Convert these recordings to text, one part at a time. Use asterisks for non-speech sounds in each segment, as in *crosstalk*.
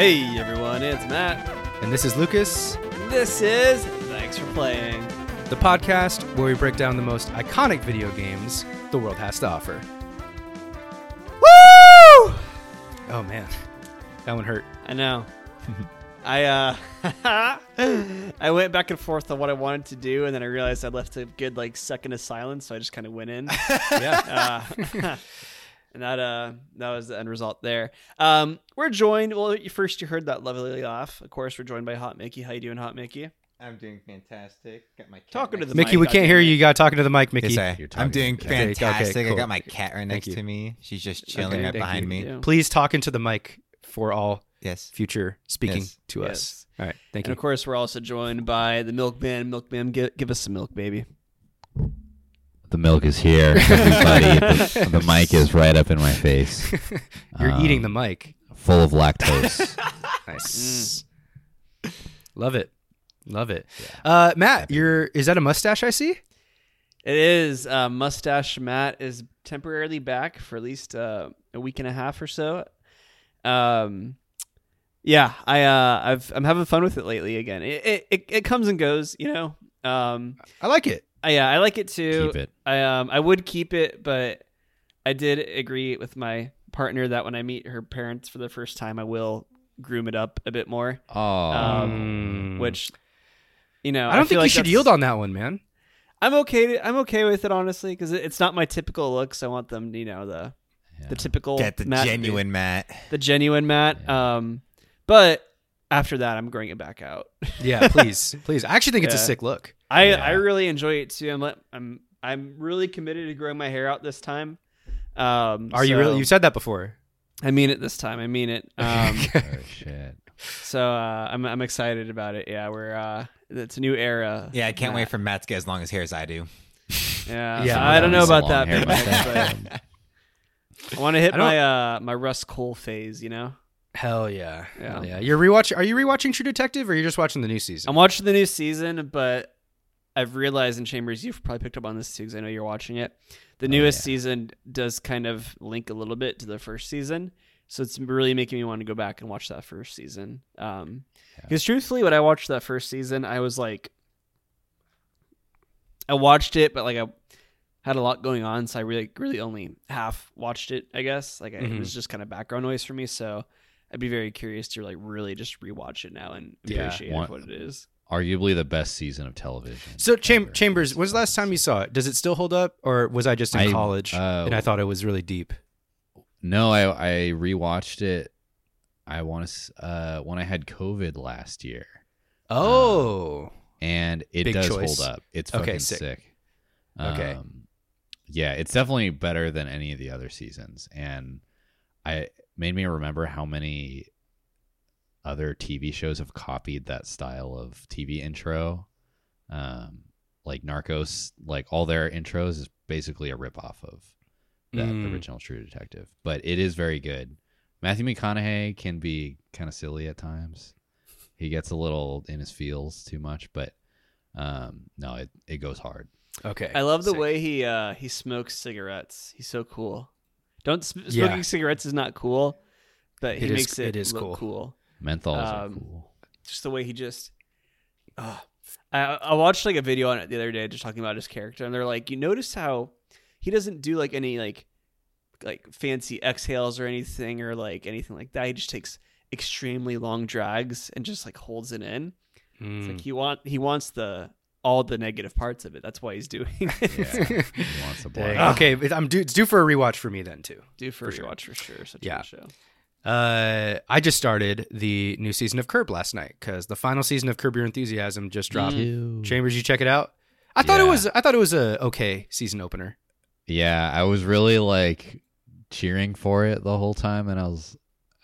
Hey everyone, it's Matt. And this is Lucas, This is Thanks for Playing. the podcast where we break down the most iconic video games the world has to offer. Woo! Oh man, that one hurt. I know. *laughs* I uh *laughs* I went back and forth on what I wanted to do and then I realized I left a good like second of silence, so I just kind of went in. *laughs* Yeah. uh, and that uh that was the end result there. Um we're joined well you first you heard that lovely laugh. Of course we're joined by Hot Mickey. How you doing, Hot Mickey? I'm doing fantastic. Got my cat Talking to the Mickey, we can't hear you. You got talking to the mic, Mickey. Yes, I, I'm doing Okay, okay, fantastic. cool. I got my cat right next to me. She's just chilling Okay, right behind you. me. Yeah. Please talk into the mic for all Yes. future speaking Yes. to us. All right, thank And you. And of course we're also joined by the Milkman. Milkman, give, give us some milk, baby. The milk is here, everybody. the, *laughs* the mic is right up in my face, *laughs* You're Um, eating the mic. full of lactose. *laughs* Nice. Love it. Love it. Uh, Matt, you're is that a mustache I see? It is. Uh, Mustache Matt is temporarily back for at least uh, a week and a half or so. Um, yeah, I uh, I've I'm having fun with it lately again. It it, it, it comes and goes, you know. Um, I like it. I, yeah, I like it too. Keep it. I um I would keep it, but I did agree with my partner that when I meet her parents for the first time, I will groom it up a bit more. Oh, Um, Mm. Which, you know, I don't feel think you should yield on that one, man. I'm okay. To, I'm okay with it honestly because it's not my typical looks. I want them, you know, the Yeah. the typical Get the Matt- genuine Matt. the genuine Matt. Um, but after that, I'm growing it back out. *laughs* Yeah, please, please. I actually think it's a Yeah. sick look. I Yeah. I really enjoy it too. I'm let, I'm I'm really committed to growing my hair out this time. Um, Are you so- really? You said that before. I mean it this time. I mean it. *laughs* Um, oh shit. so uh, I'm I'm excited about it. Yeah, we're uh, it's a new era. Yeah, I can't Matt. wait for Matt to get as long as hair as I do. Yeah, *laughs* Yeah, I don't know about that, long hair Big mustache. But I want to hit I don't- my uh my Rust Cohle phase. You know. Hell yeah. Yeah. Yeah. You're rewatching. Are you rewatching True Detective, or are you just watching the new season? I'm watching the new season, but I've realized in Chambers, you've probably picked up on this too, because I know you're watching it. The newest yeah. season does kind of link a little bit to the first season, so it's really making me want to go back and watch that first season. Um, Yeah. because truthfully, when I watched that first season, I was like, I watched it, but like I had a lot going on, so I really, really only half watched it. I guess like I, it was just kind of background noise for me. So I'd be very curious to like really just rewatch it now and Yeah. appreciate Want- what it is. Arguably the best season of television. so, Cham- Chambers, when's the last time you saw it? Does it still hold up, or was I just in I- college uh, and I thought it was really deep? No, I I rewatched it. I want to uh when I had COVID last year, Oh, and it Big does choice. hold up. It's Okay, fucking sick. sick. Okay. Um, yeah, it's definitely better than any of the other seasons, and I made me remember how many other TV shows have copied that style of TV intro. Um, like Narcos, like all their intros is basically a ripoff of that Mm. original True Detective, but it is very good. Matthew McConaughey can be kind of silly at times. He gets a little in his feels too much, but um, no, it, it goes hard. okay. I love the Sick. way he uh he smokes cigarettes. He's so cool. Don't sm- Yeah. smoking cigarettes is not cool, but he It is- makes it, it is look cool. cool. Menthols are Um, cool. Just the way he just. Uh, I I watched like a video on it the other day, just talking about his character, and they're like, you notice how he doesn't do like any like like fancy exhales or anything or like anything like that. He just takes extremely long drags and just like holds it in. It's Mm. like he want he wants the all the negative parts of it. That's why he's doing it. Yeah, he wants the *laughs* Okay, I'm due, it's due for a rewatch for me then too. Do for, For sure. rewatch for sure. Such Yeah. a good show. Uh, I just started the new season of Curb last night because the final season of Curb Your Enthusiasm just dropped. Ew. Chambers, you check it out. I thought it was. I thought it was a okay season opener. Yeah, I was really like cheering for it the whole time, and I was,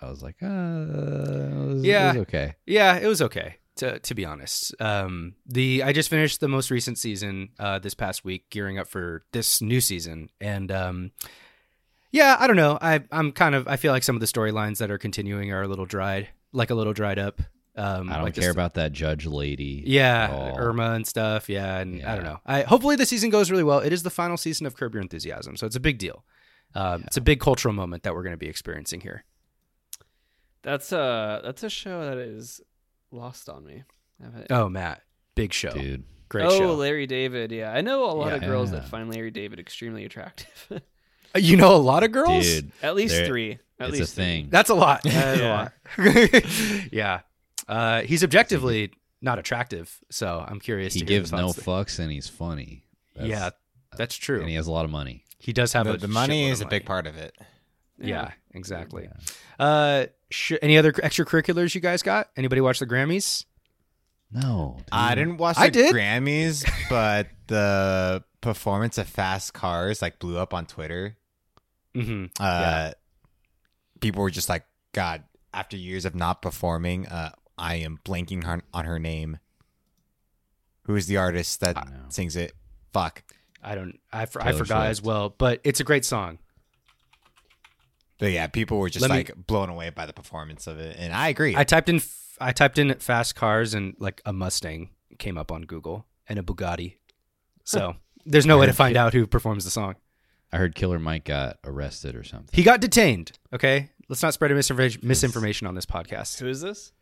I was like, uh, it was, Yeah. it was okay. Yeah, it was okay. To to be honest, um, the I just finished the most recent season uh, this past week, gearing up for this new season, and um, yeah, I don't know. I I'm kind of I feel like some of the storylines that are continuing are a little dried, like a little dried up. Um, I don't like care this- about that judge lady. Yeah, all. Irma and stuff. Yeah, and I don't know. I hopefully the season goes really well. It is the final season of Curb Your Enthusiasm, so it's a big deal. Um, It's a big cultural moment that we're going to be experiencing here. That's a that's a show that is lost on me. Oh, Matt, big show, dude. great oh, show. Larry David. Yeah, I know a lot of girls Yeah. that find Larry David extremely attractive. *laughs* You know a lot of girls. Dude, At least three. At it's least a three. thing. That's a lot. That is Yeah. a lot. *laughs* yeah. Uh, he's objectively not attractive, so I'm curious. he to gives no thoughts fucks and he's funny. there. yeah, that's true. and he has a lot of money. he does have the, a the money shitload is a of big part of it. Yeah, exactly. Uh, sh- any other extracurriculars you guys got? Anybody watch the Grammys? No, I didn't watch I the did. Grammys, *laughs* but the performance of Fast Cars like blew up on Twitter. Mm-hmm. Uh, People were just like, God, after years of not performing, uh, I am blanking on, on her name. Who is the artist that I don't know. sings it? Fuck. I don't. I, for, I Taylor forgot as well, but it's a great song. But yeah, people were just Let me- like blown away by the performance of it, and I agree. I typed in I typed in fast cars and like a Mustang came up on Google and a Bugatti. So there's no way to find out who performs the song. I heard Killer Mike got arrested or something. He got detained. Okay, let's not spread misinformation, misinformation on this podcast. Who is this?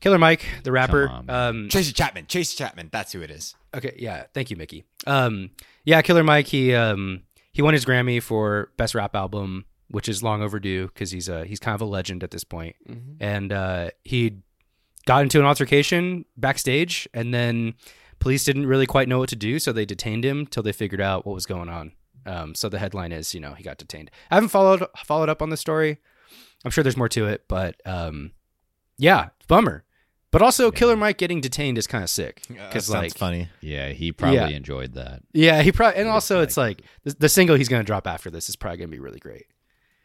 Killer Mike, the rapper. on, um, Tracy Chapman. Tracy Chapman. That's who it is. okay, yeah, thank you, Mickey. Um, yeah, Killer Mike. He um he won his Grammy for best rap album, which is long overdue because he's a he's kind of a legend at this point. Mhm. and uh, he got into an altercation backstage, and then police didn't really quite know what to do, so they detained him till they figured out what was going on. Um, so the headline is, you know, he got detained. I haven't followed followed up on the story. I'm sure there's more to it, but um, yeah, bummer. But also, Killer Mike getting detained is kind of sick because, like, funny. Yeah, he probably Yeah. enjoyed that. yeah, he probably, and also it's like the, the single he's going to drop after this is probably going to be really great.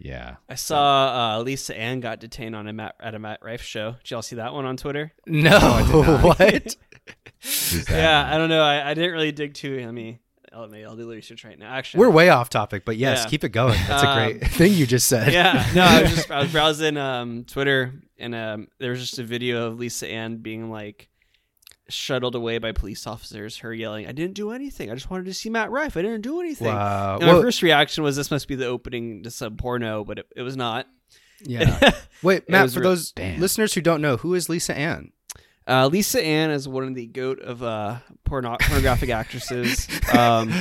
Yeah. I saw uh, Lisa Ann got detained on a Matt, at a Matt Rife show. Did y'all see that one on Twitter? No, *laughs* what? *laughs* Who's that, yeah, man? I don't know. I, I didn't really dig too. Let me, I'll, maybe I'll do the research right now. Actually, We're way off topic, but yes, Yeah. keep it going. That's Um, a great *laughs* thing you just said. yeah, no, I was just I was browsing um, Twitter and um, there was just a video of Lisa Ann being like shuttled away by police officers. Her yelling, "I didn't do anything. I just wanted to see Matt Rife. I didn't do anything." Wow. And my first reaction was this must be the opening to some porno, but it, it was not. yeah. *laughs* Wait, Matt, for real- those Damn. listeners who don't know, who is Lisa Ann? Uh, Lisa Ann is one of the goat of uh, porno- pornographic *laughs* actresses. Um,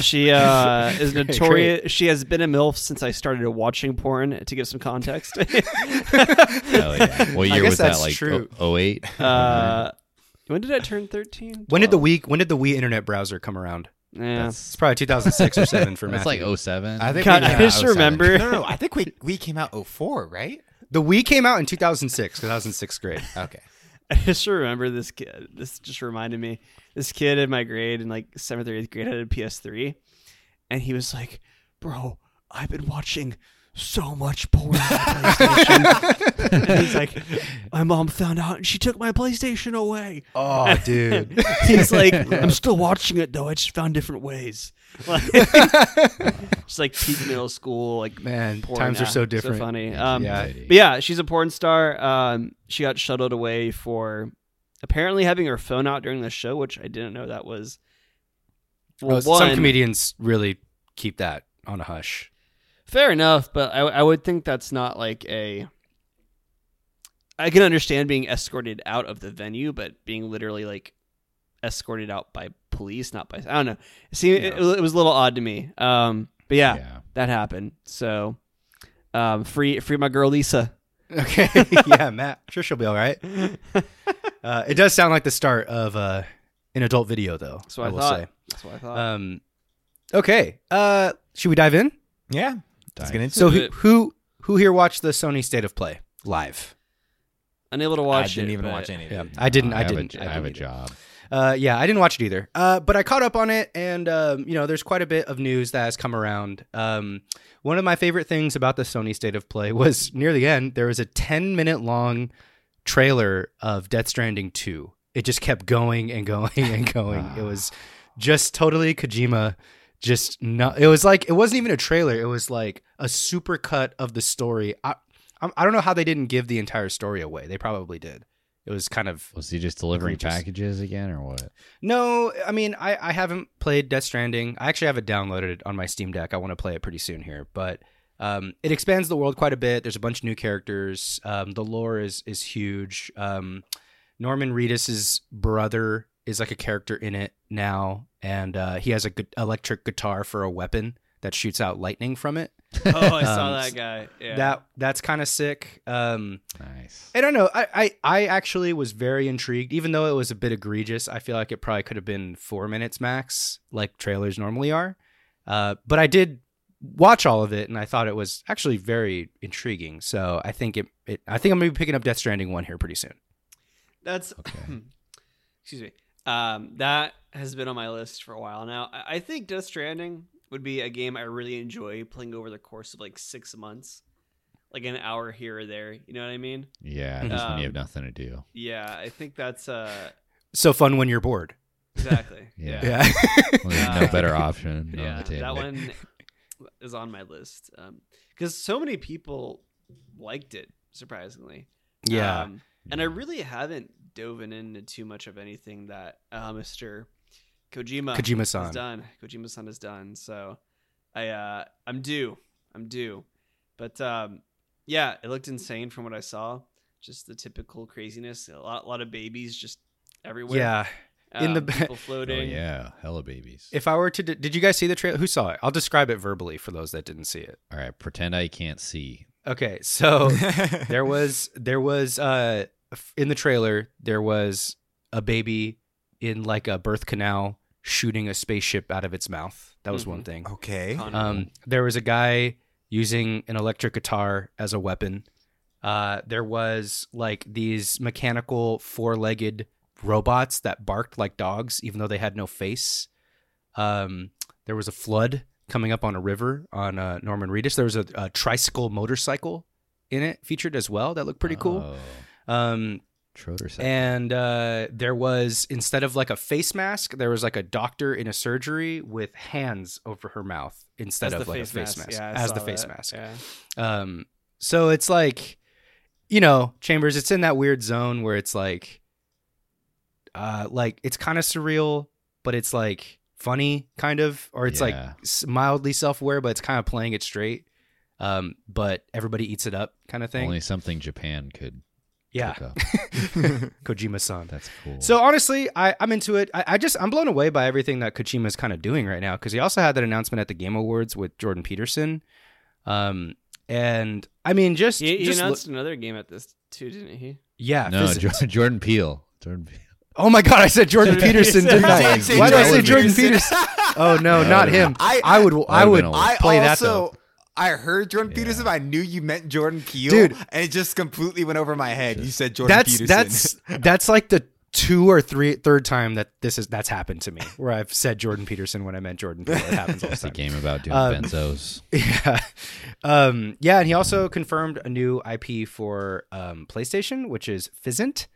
she uh, is Great, notorious. She has been a milf since I started watching porn. To give some context, Hell yeah. What I year guess was that? Like true. oh- 08? When did I turn thirteen? When did the Wii when did the Wii internet browser come around? Yeah. It's probably 2006 or 7 for *laughs* me. It's like 07. I think God, we I just 07. remember- No, no, no. I think we we came out 04, right? the Wii came out in 2006 because I was in 6th grade. *laughs* Okay. I just remember this kid. This just reminded me. This kid in my grade in like seventh or eighth grade had a PS3, and he was like, "Bro, I've been watching so much porn on my PlayStation." *laughs* and he's like, "My mom found out, and she took my PlayStation away." Oh, dude. *laughs* He's like, *laughs* "I'm still watching it though. I just found different ways." Like, just like peak middle school, like Man, porn. times are Ah, so different. So funny. Um, Yeah. but yeah, she's a porn star. Um, she got shuttled away for apparently having her phone out during the show, which I didn't know that was. Well, Oh, some comedians really keep that on a hush. Fair enough, but I, I would think that's not like a. I can understand being escorted out of the venue, but being literally like escorted out by police, not by I don't know. See, it, it was a little odd to me. Um, but yeah, yeah. that happened. So, um, free free my girl Lisa. Okay. *laughs* yeah, Matt. I'm sure she'll be all right. *laughs* Uh, it does sound like the start of uh, an adult video, though. That's what I, will thought. say. That's what I thought. Um, okay. Uh, should we dive in? Yeah. Let's get into So it. who, who who here watched the Sony State of Play live? Unable to watch. I didn't it. even watch any of Yeah, it. I didn't. I, didn't. A, I I have a job. Uh, yeah, I didn't watch it either. Uh, but I caught up on it, and um, you know, there's quite a bit of news that has come around. Um, one of my favorite things about the Sony State of Play was near the end. There was a 10 minute long trailer of Death Stranding 2. It just kept going and going and going. it was just totally Kojima. Just not. It was like it wasn't even a trailer. It was like a super cut of the story. I, I'm- don't know how they didn't give the entire story away. They probably did. It was kind of Was he just delivering Egregious. packages again or what? no, I mean, I, I haven't played Death Stranding. I actually have it downloaded on my Steam Deck. I want to play it pretty soon here, but Um, it expands the world quite a bit. There's a bunch of new characters. Um, the lore is is huge. Um, Norman Reedus's brother is like a character in it now, and uh, he has a gu- electric guitar for a weapon that shoots out lightning from it. *laughs* Oh, I saw Um, that guy. Yeah. That that's kind of sick. Um, Nice. I don't know. I, I I actually was very intrigued, even though it was a bit egregious. I feel like it probably could have been four minutes max, like trailers normally are. Uh, but I did watch all of it, and I thought it was actually very intriguing. So I think it, it I think I'm gonna be picking up Death Stranding one here pretty soon. That's Okay. *clears throat* excuse me. Um, that has been on my list for a while now. I, I think Death Stranding would be a game I really enjoy playing over the course of like six months, like an hour here or there. You know what I mean? Yeah, just when you have Um, nothing to do. Yeah, I think that's uh So fun when you're bored. exactly. *laughs* Yeah. Yeah. *laughs* Well, there's Uh, no better option yeah, on the table. that one is on my list because so many people liked it. Surprisingly, yeah. Um, and I really haven't dove into too much of anything that uh, Mr. Kojima has Kojima-san. done. Kojima-san is done. So I uh, I'm due. I'm due. But um, yeah, it looked insane from what I saw. Just the typical craziness. A lot, a lot of babies just everywhere. Yeah. in the Um, ba- people *laughs* Oh floating. yeah, hella babies. If I were to, did you guys see the trailer? Who saw it? I'll describe it verbally for those that didn't see it. All right, pretend I can't see. Okay, so *laughs* there was there was uh in the trailer there was a baby in like a birth canal shooting a spaceship out of its mouth. That was one Mhm. thing. okay. Um, there was a guy using an electric guitar as a weapon. Uh, there was like these mechanical four-legged robots that barked like dogs, even though they had no face. Um, there was a flood coming up on a river on uh, Norman Reedus. There was a, a tricycle motorcycle in it featured as well that looked pretty cool. Oh, Um, Schroeder said. and uh, there was instead of like a face mask, there was like a doctor in a surgery with hands over her mouth instead As of like face a face mask, Yeah, as saw the face mask. Yeah. Um, so it's like, you know, Chambers. It's in that weird zone where it's like, uh, like it's kind of surreal, but it's like funny, kind of, or it's like Yeah. s- mildly self-aware, but it's kind of playing it straight. Um, but everybody eats it up, kind of thing. Only something Japan could yeah. *laughs* Kojima-san. That's cool. So honestly, I, I'm into it. I, I just I'm blown away by everything that Kojima's kind of doing right now because he also had that announcement at the Game Awards with Jordan Peterson. Um, and I mean, just, He, he just look- announced another game at this too, didn't he? yeah. no, physics. Jo- *laughs* Jordan Peele. Jordan Peele. oh my god, I said Jordan *laughs* Jordan Peterson, Peterson. didn't I? Say- say Why did I say Jordan Jordan Peterson? Oh no, No, not him. I- I would I That'd would been a- I play that also though. I heard Jordan Yeah. Peterson, I knew you meant Jordan Peele, Dude. and it just completely went over my head. You said Jordan That's Peterson. that's *laughs* that's like the two or three third time that this is that's happened to me where I've said Jordan Peterson when I meant Jordan Peele. It happens all the It's a time. game about doing Um, benzos. *laughs* Yeah. Um, yeah, and he also confirmed a new IP for um, PlayStation, which is Physint.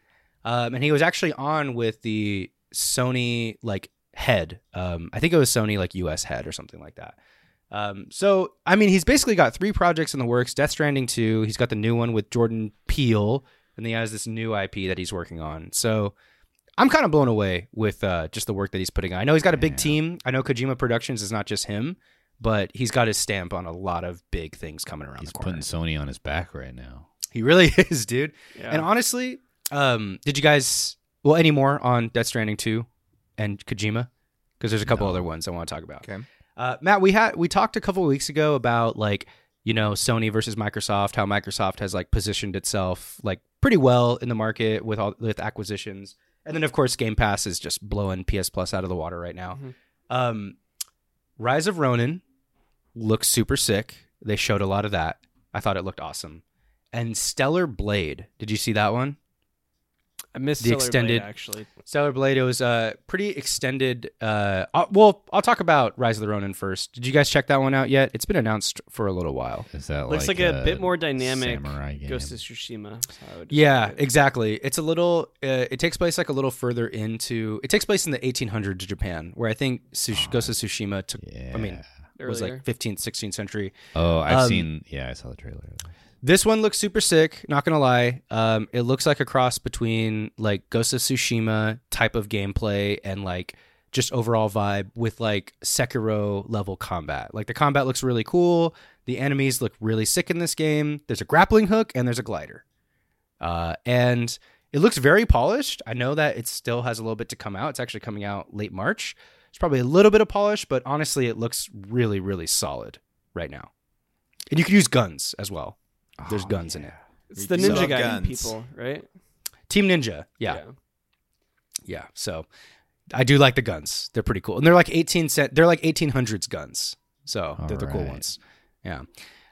Um, and he was actually on with the Sony like head. Um, I think it was Sony like US head or something like that. Um, so I mean, he's basically got three projects in the works: Death Stranding two. He's got the new one with Jordan Peele, and he has this new IP that he's working on. So I'm kind of blown away with uh, just the work that he's putting on. I know he's got a big Yeah. team. I know Kojima Productions is not just him, but he's got his stamp on a lot of big things coming around He's the corner. putting Sony on his back right now. He really *laughs* is, dude. Yeah. And honestly, um, did you guys well any more on Death Stranding two and Kojima? Because there's a couple No. other ones I want to talk about. Okay. Uh, Matt, we had we talked a couple of weeks ago about like you know Sony versus Microsoft, how Microsoft has like positioned itself like pretty well in the market with all with acquisitions, and then of course Game Pass is just blowing PS Plus out of the water right now. Mhm. Um, Rise of Ronin looks super sick. They showed a lot of that. I thought it looked awesome. And Stellar Blade, did you see that one? I missed the Stellar Blade, extended- actually. Stellar Blade it was a pretty extended. Uh, uh, well, I'll talk about Rise of the Ronin first. Did you guys check that one out yet? It's been announced for a little while. Is that Looks like, a, bit more dynamic samurai game? Ghost of Tsushima. is how I would Yeah, it. exactly. It's a little. Uh, it takes place like a little further into. It takes place in the 1800s Japan, where I think Tsush- Ghost of Tsushima took. Yeah. I mean, was like 15th, 16th century. oh, I've um, seen. Yeah, I saw the trailer. This one looks super sick. Not gonna lie, um, it looks like a cross between like Ghost of Tsushima type of gameplay and like just overall vibe with like Sekiro level combat. Like the combat looks really cool. The enemies look really sick in this game. There's a grappling hook and there's a glider. Uh, and it looks very polished. I know that it still has a little bit to come out. It's actually coming out late March. It's probably a little bit of polish, but honestly, it looks really, really solid right now. And you can use guns as well. There's Oh, guns in it. It's the Ninja love Gaiden guns. people, right? Team Ninja. Yeah. Yeah. So I do like the guns. They're pretty cool. And they're like 18 cent they're like 1800s guns. So they're the cool ones. Yeah.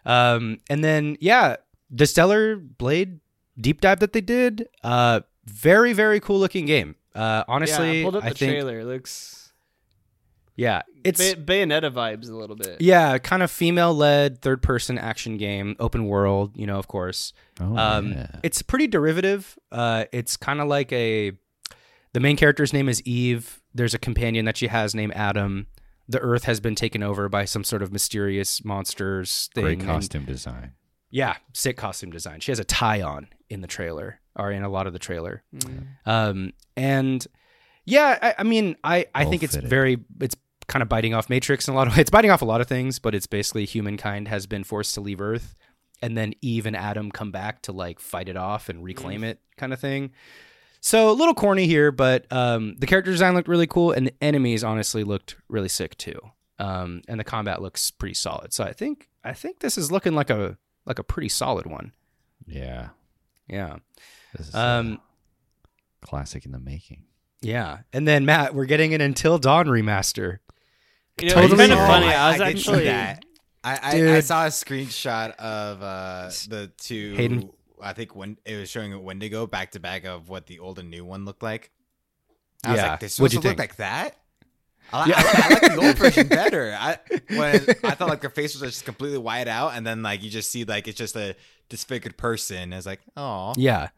Um and then yeah, the Stellar Blade deep dive that they did, uh very very cool looking game. Uh honestly, yeah, I pulled up I think trailer. It looks yeah, it's Bay- Bayonetta vibes a little bit. yeah, kind of female led third person action game, open world, you know, of course. Oh, Um, yeah. It's pretty derivative. Uh, it's kind of like a. The main character's name is Eve. There's a companion that she has named Adam. The Earth has been taken over by some sort of mysterious monsters thing. Great and- costume design. yeah, sick costume design. She has a tie on in the trailer, or in a lot of the trailer. Mm. Um, and yeah, I, I mean, I, I Well think it's fitted. very, it's kind of biting off Matrix in a lot of *laughs* ways. It's biting off a lot of things, but it's basically humankind has been forced to leave Earth, and then Eve and Adam come back to like fight it off and reclaim it, kind of thing. So a little corny here, but um, the character design looked really cool, and the enemies honestly looked really sick too. Um, and the combat looks pretty solid. So I think I think this is looking like a like a pretty solid one. Yeah. Yeah. This is Um, classic in the making. yeah. And then Matt, we're getting an Until Dawn remaster. You know, Totally it's kind of funny. I was did see actually that. I, I, I saw a screenshot of uh, the two. Hayden. I think when it was showing a Wendigo back to back of what the old and new one looked like. I was Yeah. like, this What'd supposed you to look think? like that. I, Yeah. I, I like the old *laughs* version better. I when I thought like their face was just completely white out, and then like you just see like it's just a disfigured person. It's like, oh, Yeah.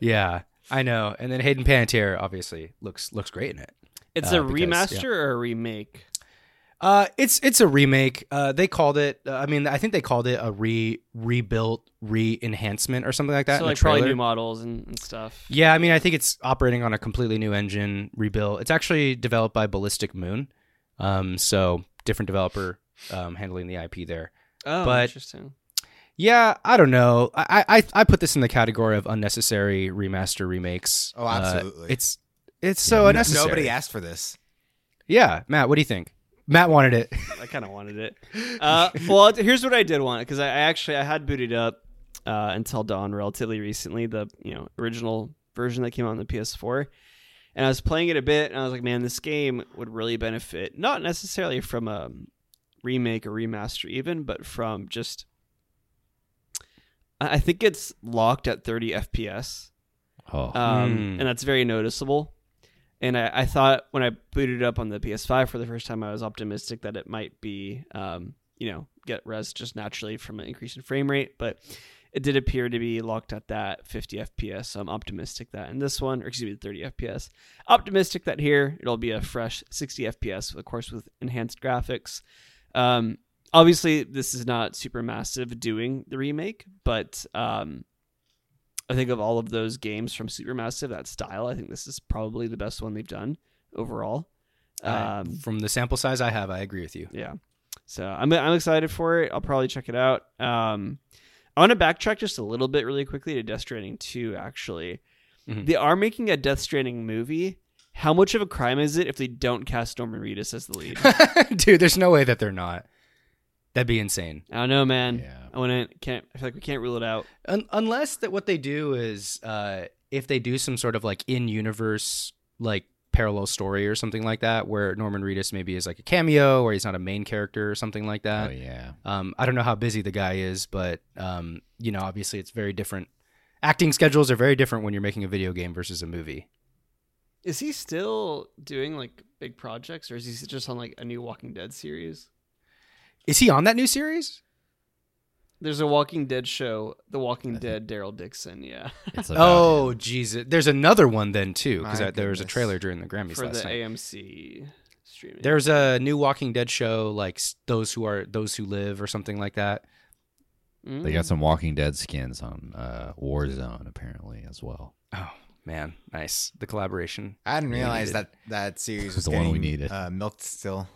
Yeah. I know. And then Hayden Panettiere obviously looks looks great in it. It's Uh, a because, remaster yeah. or a remake. Uh, it's it's a remake. Uh, they called it. Uh, I mean, I think they called it a re rebuilt re enhancement or something like that. so like probably new models and, and stuff. Yeah, I mean, I think it's operating on a completely new engine, rebuilt. It's actually developed by Ballistic Moon, um, so different developer um, handling the IP there. Oh, But- interesting. Yeah, I don't know. I I, I put this in the category of unnecessary remaster remakes. Oh, Uh, absolutely. it's it's so No- unnecessary. Nobody asked for this. Yeah, Matt, what do you think? Matt wanted it. I kind of wanted it. Uh, well, here's what I did want because I, I actually I had booted up uh, Until Dawn relatively recently, the you know original version that came out on the PS4, and I was playing it a bit, and I was like, man, this game would really benefit not necessarily from a remake or remaster even, but from just I I think it's locked at 30 FPS Oh, um, Hmm. and that's very noticeable. And I, I thought when I booted it up on the PS5 for the first time, I was optimistic that it might be, um, you know, get res just naturally from an increase in frame rate, but it did appear to be locked at that 50 FPS. So I'm optimistic that in this one, or excuse me, 30 FPS, optimistic that here it'll be a fresh 60 FPS, of course, with enhanced graphics. Um, obviously, this is not super massive doing the remake, but um, I think of all of those games from Supermassive, that style, I think this is probably the best one they've done overall. Um, from the sample size I have, I agree with you. yeah. So I'm I'm excited for it. I'll probably check it out. Um, I want to backtrack just a little bit really quickly to Death Stranding 2, actually. Mhm. They are making a Death Stranding movie. How much of a crime is it if they don't cast Norman Reedus as the lead? *laughs* Dude, there's no way that they're not. That'd be insane. I don't know, man. Yeah. I want to can't. I feel like we can't rule it out. Un- unless that what they do is uh, if they do some sort of like in universe like parallel story or something like that where Norman Reedus maybe is like a cameo or he's not a main character or something like oh that. yeah. Um, I don't know how busy the guy is, but um, you know, obviously it's very different. Acting schedules are very different when you're making a video game versus a movie. Is he still doing like big projects, or is he just on like a new Walking Dead series? Is he on that new series? There's a Walking Dead show, The Walking Dead. Daryl Dixon, yeah, It's Oh, him. Jesus! There's another one then too because there was a trailer during the Grammys for last the night. AMC streaming. There's a new Walking Dead show like those who are those who live or something like that. Mm. They got some Walking Dead skins on uh, Warzone apparently as well. Oh Man, nice. The collaboration. I didn't realize needed- that that series *laughs* was The one we needed. Uh, milked still.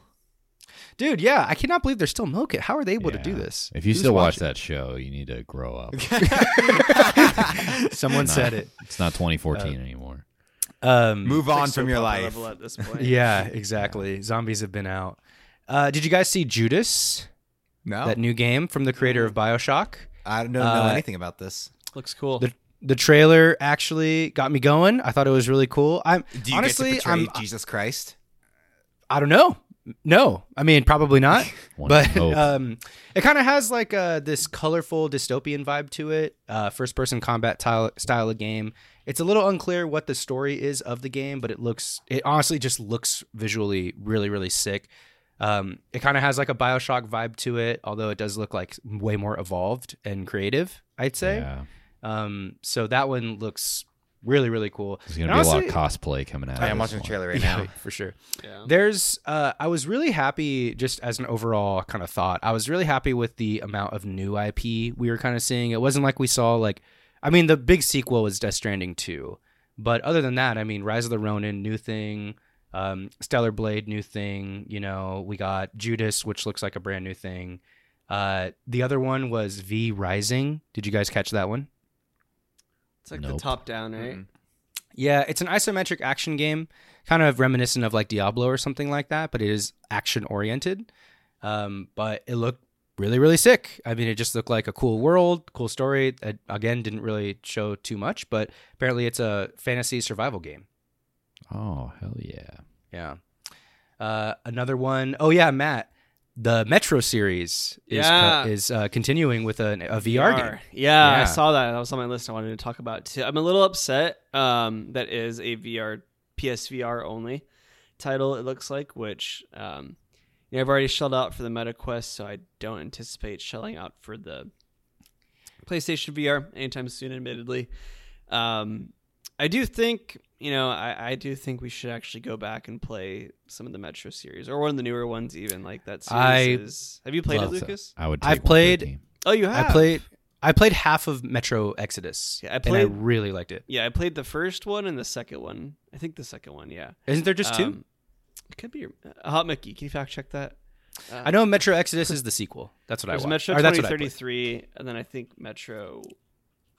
Dude, yeah, I cannot believe they're still milking. How are they able to do this? If you Who's still watch watching? that show, you need to grow up. *laughs* *laughs* Someone Not- said it. It's not 2014 Uh, anymore. Um, Move It's like on from your life. level at this *laughs* point. yeah, exactly. Zombies have been out. Uh, did you guys see Judas? No, That new game from the creator of Bioshock? I don't know Uh, anything about this. looks cool. The the trailer actually got me going. I thought it was really cool. I'm Do you honestly, get to I'm Jesus Christ? I don't know. No, I mean probably not. *laughs* But um, it kind of has like uh, this colorful dystopian vibe to it. Uh, first person combat tile, style of game. It's a little unclear what the story is of the game, but it looks it honestly just looks visually really really sick. Um, it kind of has like a Bioshock vibe to it, although it does look like way more evolved and creative. I'd say. yeah. Um, so that one looks really really cool. There's going to And be a lot of cosplay coming out. I am this watching the trailer right *laughs* Yeah, now. for sure. yeah. There's, uh, I was really happy, just as an overall kind of thought, I was really happy with the amount of new IP we were kind of seeing. It wasn't like we saw, like, I mean, the big sequel was Death Stranding 2. But other than that, I mean, Rise of the Ronin, new thing. Um, Stellar Blade, new thing. You know, we got Judas, which looks like a brand new thing. Uh, the other one was V Rising. Did you guys catch that one? It's like Nope. the top down, right? Mhm. Yeah, it's an isometric action game, kind of reminiscent of like Diablo or something like that, but it is action oriented. Um, but it looked really, really sick. I mean, it just looked like a cool world, cool story. It, again, didn't really show too much, but apparently it's a fantasy survival game. Oh, hell yeah. Yeah. Uh, another one, oh yeah, Matt. The Metro series is Yeah. is uh, continuing with a, a VR, game. Yeah, Yeah. I saw that. That was on my list. I wanted to talk about too. I'm a little upset. Um, that is a VR PSVR only title. It looks like, which um, you know, I've already shelled out for the Meta Quest, so I don't anticipate shelling out for the PlayStation VR anytime soon. Admittedly, um, I do think you know I, I do think we should actually go back and play some of the Metro series or one of the newer ones, even like that. Series I is, have you played it. Lucas? I would. I've Take one for a played- Oh, you have. I played I played half of Metro Exodus. Yeah, I and played- I really liked it. Yeah, I played the first one and the second one. I think the second one. Yeah, Isn't there just two? Um, it could be uh, Hot Mickey. Can you fact check that? Uh, I know Metro Exodus is the sequel. That's what I There's watched. Metro Or that's what I played. 2033, and then I think Metro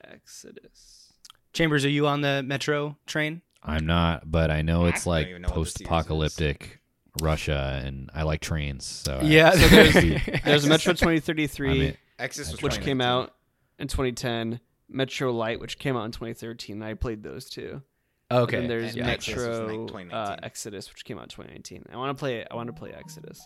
Exodus. Chambers, are you on the Metro train? I'm not, but I know it's like know what the series is. post-apocalyptic Russia, and I like trains, so Yeah. So *laughs* there's, *laughs* there's Metro *laughs* I 2033, mean, which came out in 2010. Metro Light, which came out in 2013. I played those two. Okay. And there's And Exodus Metro like uh, Exodus, which came out in 2019. I want to play. I want to play Exodus.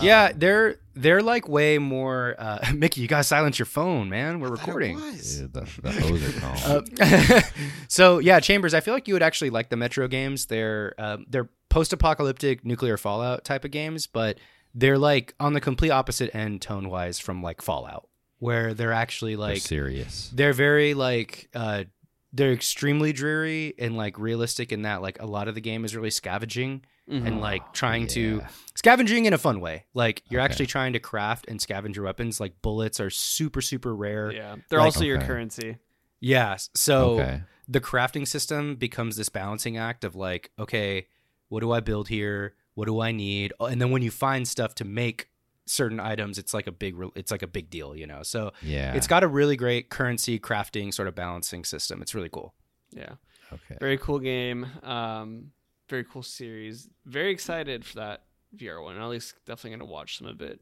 Yeah, they're they're like way more. Uh, *laughs* Mickey, you gotta silence your phone, man. We're I thought it recording. was. the, the hose are calm. Uh, *laughs* so yeah, Chambers, I feel like you would actually like the Metro games. They're um, they're post-apocalyptic nuclear Fallout type of games, but they're like on the complete opposite end tone-wise from like Fallout, where they're actually They're like serious. they're very like uh they're extremely dreary and like realistic in that like a lot of the game is really scavenging Mhm. and like trying to scavenging in a fun way like you're Okay. actually trying to craft and scavenge your weapons like bullets are super super rare yeah, they're like- also your currency. yeah so okay. the crafting system becomes this balancing act of like okay what do i build here what do i need Oh, and then when you find stuff to make certain items it's like a big it's like a big deal you know so Yeah. it's got a really great currency crafting sort of balancing system it's really cool Yeah, okay. very cool game. Um, very cool series. Very excited for that VR one. At least definitely gonna watch some of it.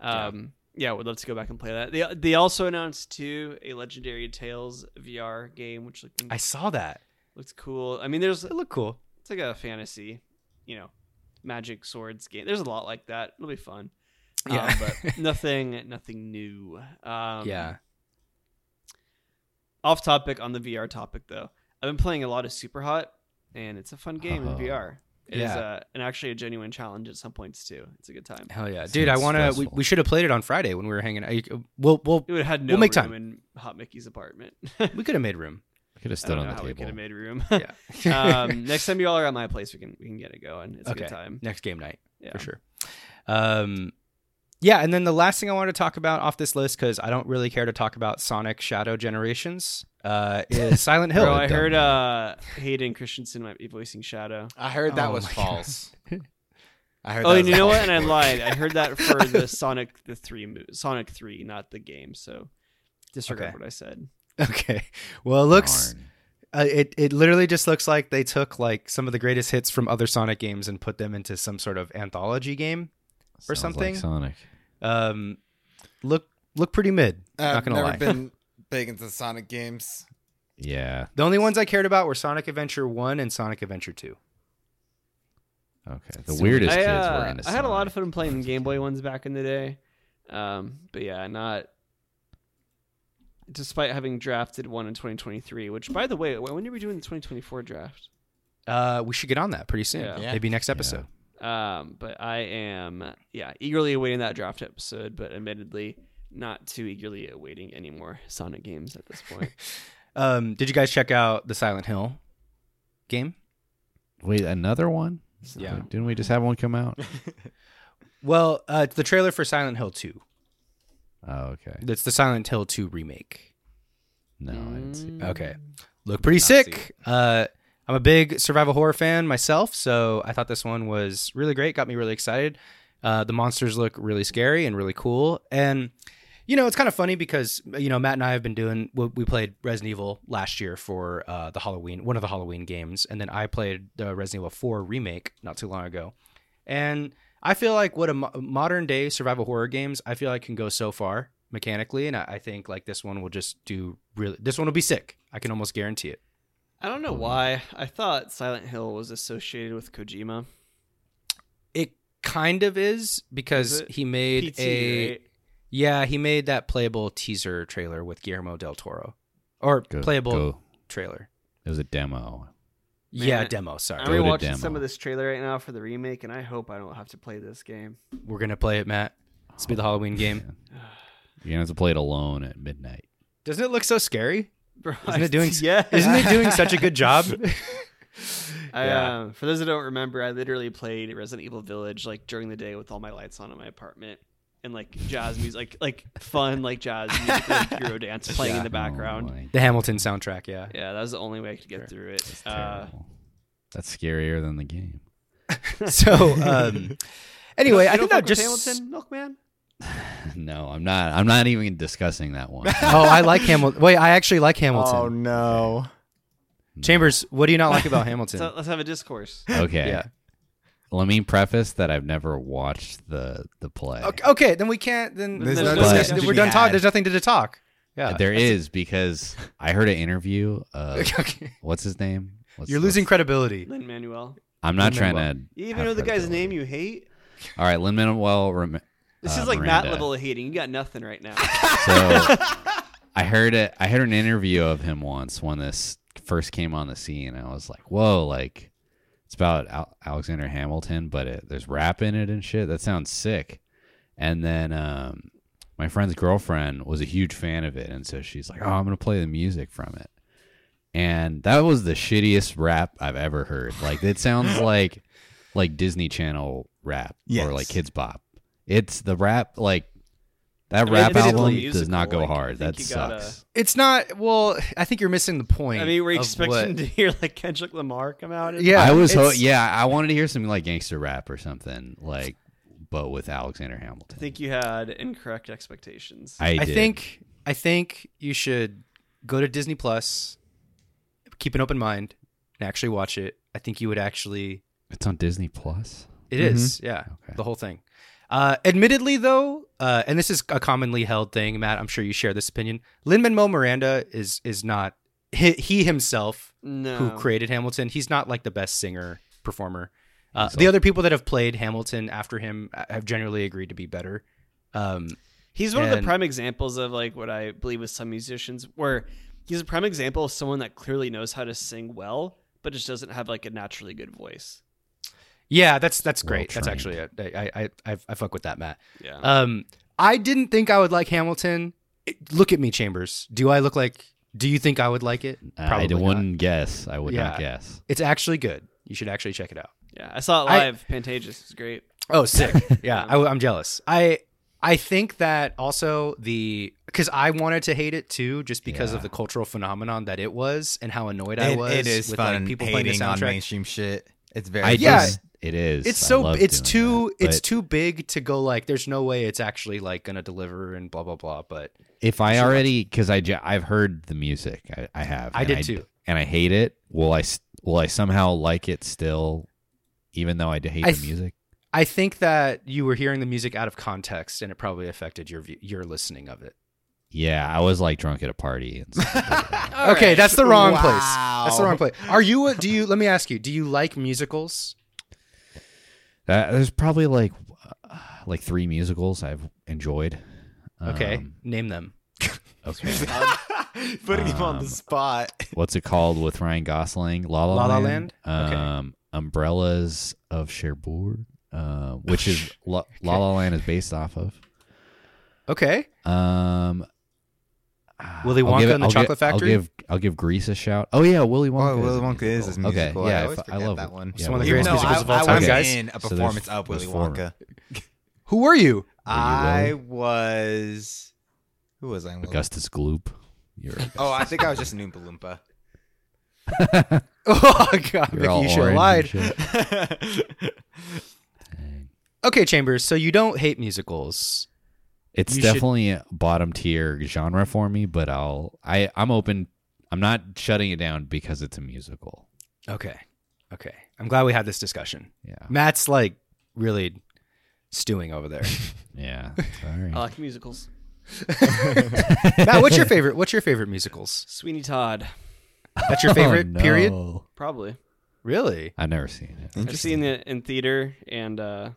Um, yeah, would love to go back and play that. They they also announced too a Legendary Tales VR game, which looked i saw that looks cool. I mean, there's it looked cool it's like a fantasy, you know, magic swords game. There's a lot like that. It'll be fun. Yeah. Um, but *laughs* nothing, nothing new. Um, yeah Off topic on the VR topic though. I've been playing a lot of Super Hot, and it's a fun game Oh. in VR. It is Yeah. uh, and actually a genuine challenge at some points too. It's a good time. hell yeah Seems dude i want to we, we should have played it on friday when we were hanging out we'll we'll It would have had no We'll make room time. in Hot Mickey's apartment. *laughs* we could have made room I could have I stood don't on know the how we could table. have made room. yeah *laughs* um, next time you all are at my place, we can we can get it going. It's a okay good time. next game night Yeah. for sure um yeah and then the last thing i want to talk about off this list because i don't really care to talk about sonic shadow generations uh, is Silent Hill. Bro, I heard uh, Hayden Christensen might be voicing Shadow. I heard that Oh was false. I heard. Oh, that and you know what? And I lied. I heard that for the *laughs* Sonic the three mo- Sonic three, not the game. So disregard Okay. what I said. Okay. Well, it looks. Uh, it it literally just looks like they took like some of the greatest hits from other Sonic games and put them into some sort of anthology game. Or Sounds something? Like Sonic. Um, look look pretty mid. I've not gonna never lie. been big into Sonic games. Yeah. The only ones I cared about were Sonic Adventure One and Sonic Adventure Two. Okay. The So weirdest I, kids uh, were into I had a lot of fun playing the Game Boy ones back in the day. Um, but yeah, not. Despite having drafted one in 2023, which by the way, when are we doing the 2024 draft? Uh, we should get on that pretty soon. Yeah. Yeah. Maybe next episode. Um, but I am, yeah, eagerly awaiting that draft episode, but admittedly, not too eagerly awaiting any more Sonic games at this point. *laughs* Um, did you guys check out the Silent Hill game? Wait, another one? Yeah. Didn't we just have one come out? *laughs* Well, uh, it's the trailer for Silent Hill Two. Oh, okay. It's the Silent Hill Two remake. No, I didn't see. Mm. Okay. Look pretty sick. Uh, I'm a big survival horror fan myself, so I thought this one was really great. Got me really excited. Uh, the monsters look really scary and really cool. And, you know, it's kind of funny because, you know, Matt and I have been doing, we we played Resident Evil last year for uh, the Halloween, one of the Halloween games. And then I played the Resident Evil 4 remake not too long ago. And I feel like what a mo- modern day survival horror games, I feel like can go so far mechanically. And I, I think like this one will just do really, this one will be sick. I can almost guarantee it. I don't know why. I thought Silent Hill was associated with Kojima. It kind of is because Is he made PT, a right? Yeah he made that playable teaser trailer with Guillermo del Toro or Go- playable go. trailer. It was a demo. yeah, Man, demo. Sorry, I'm Go to rewatching demo. some of this trailer right now for the remake, and I hope I don't have to play this game. we're gonna play it, Matt. It's will be the Halloween game. *sighs* You're gonna have to play it alone at midnight. Doesn't it look so scary? Bro, Isn't it doing? *laughs* Yeah, Isn't it doing such a good job? *laughs* *laughs* I, Yeah. um, for those that don't remember, I literally played Resident Evil Village like during the day with all my lights on in my apartment and like jazz music, like like fun like jazz music, like *laughs* Eurodance playing in the background. Oh the Hamilton soundtrack. Yeah. yeah, that was the only way I could get through it. That's Uh. That's scarier than the game. *laughs* So um, anyway, you I think that fuck just. Hamilton Milkman. *laughs* no, I'm not. I'm not even discussing that one. Oh, I like Hamilton. Wait, I actually like Hamilton. Oh no! Chambers, what do you not like about Hamilton? So let's have a discourse. Okay. Yeah. Let me preface that I've never watched the the play. Okay, okay, then we can't. Then There's there's no no discussion. discussion to We're be done talking. had. There's nothing to talk. Yeah, There is because I heard an interview of *laughs* Okay. what's his name. What's- You're losing what's- credibility. Lin Manuel. I'm not Lin-Manuel. trying to. You even have know the guy's credibility. name you hate? All right, Lin Manuel. Rem- This uh, is like Miranda. Matt level of hating. You got nothing right now. So *laughs* I heard it. I heard an interview of him once when this first came on the scene. I was like, "Whoa!" Like it's about Al- Alexander Hamilton, but it, there's rap in it and shit. That sounds sick. And then um, my friend's girlfriend was a huge fan of it, and so she's like, "Oh, I'm gonna play the music from it." And that was the shittiest rap I've ever heard. Like it sounds *laughs* like like Disney Channel rap Yes. or like Kidz Bop. It's the rap like that I rap it's album does not go like, hard. That you gotta- sucks. It's not. Well, I think you're missing the point. I mean, we're expecting what- to hear like Kendrick Lamar come out. Yeah, I was ho- yeah, I wanted to hear something like gangster rap or something like, but with Alexander Hamilton. I think you had incorrect expectations. I, I think. I think you should go to Disney Plus, keep an open mind, and actually watch it. I think you would actually. it's on Disney Plus. It is, yeah, Okay. the whole thing. Uh, admittedly, though, uh, and this is a commonly held thing, Matt. I'm sure you share this opinion. Lin Manuel Miranda is is not he, he himself no. who created Hamilton. He's not like the best singer performer. Uh, the other people that have played Hamilton after him uh, have generally agreed to be better. Um, He's one of the prime examples of like what I believe with some musicians, where he's a prime example of someone that clearly knows how to sing well, but just doesn't have like a naturally good voice. Yeah, that's that's Well great. That's trained. actually I fuck with that, Matt. Yeah. Um, I didn't think I would like Hamilton. It- look at me, Chambers. Do I look like? Do you think I would like it? I not. wouldn't guess. I would not Yeah. guess. It's actually good. You should actually check it out. yeah. I saw it I- live. Pantages is great. Oh, sick! *laughs* yeah, I, am jealous. I I think that also the because I wanted to hate it too, just because Yeah. of the cultural phenomenon that it was and how annoyed I was. it is with, fun like, people playing the hating on soundtrack. mainstream shit. It's very I Yeah. just it is. It's so it's too that, it's too big to go like. There's no way it's actually like gonna deliver and blah blah blah. But if I so already because I I've heard the music I, I have I and did too. and I hate it. Will I s- will I somehow like it still, even though I hate I the music? I think that you were hearing the music out of context, and it probably affected your view, your listening of it. Yeah, I was like drunk at a party. And stuff like that. *laughs* Okay, right. that's the wrong place. That's the wrong place. Are you? A, do you? Let me ask you. Do you like musicals? That- there's probably like uh, like three musicals I've enjoyed. Okay, Um, name them. *laughs* okay. *laughs* Putting him on Um, the spot. What's it called with Ryan Gosling? La La, La La Land. Land? Okay. Um, Umbrellas of Cherbourg, uh, which is La, La La Land is based off of. Okay. Um, Willy I'll Wonka give it- and the I'll Chocolate gi- Factory? I'll give I'll give Grease a shout. Oh yeah, Willy oh, Wonka. Oh, is Willy a Wonka is musical. his musical. Okay, I yeah, always I, I forget love that one. It's yeah, one of the Willy greatest Wonka. Even though musicals of all I, I time, was guys. in a So there's- performance of there's Willy four. Wonka. *laughs* Who were you? I was. Who was I? in Willy- Augustus Gloop. You're *laughs* Oh, I think I was just an Oompa Loompa. *laughs* Oh God, You're Mickey, all you should have orange lied. and shit. Dang. Okay, Chambers. So you don't hate musicals. It's You should- definitely a bottom tier genre for me, but I'll I I'm open. I'm not shutting it down because it's a musical. Okay. Okay. I'm glad we had this discussion. Yeah, Matt's like really stewing over there. *laughs* yeah. Sorry. *laughs* I like musicals. *laughs* Matt, what's your favorite? What's your favorite musicals? Sweeney Todd, That's your favorite Oh, period? probably. Really? I've never seen it. I've seen it in theater, and uh,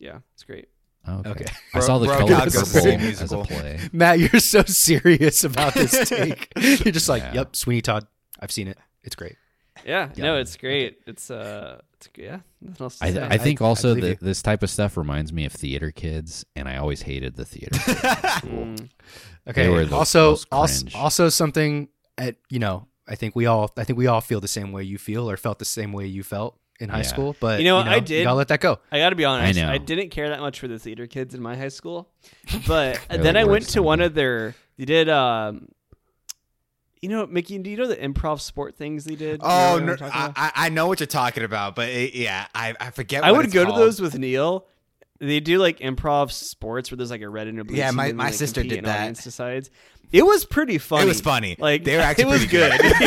yeah, it's great. Okay. Okay. I saw the Bro- color Bro purple see as a play. Matt, you're so serious about this *laughs* take. You're just like, Yeah. yep, Sweeney Todd. I've seen it. It's great. Yeah, Yeah. no, it's great. It's uh, it's yeah. Nothing else to I, say. I think I also believe that this type of stuff reminds me of theater kids, and I always hated the theater kids. *laughs* Mm, Okay. the also, also, also something at you know, I think we all, I think we all feel the same way you feel, or felt the same way you felt in high Yeah. school. But You know, I You did- gotta let that go. I got to be honest. know. I, didn't care that much for the theater kids in my high school, but *laughs* then I went to one of their. They did. Um, you know, Mickey, do you know the improv sport things they did? You know Oh, I'm no, I. I I know what you're talking about, but it, yeah, I, I forget. I what would it's go to those with Neil. They do like improv sports where there's like a red and a blue. Yeah, team my- my they sister compete did and that. audience decides. It was pretty funny. It was funny. Like They were *laughs* actually it was pretty good. *laughs*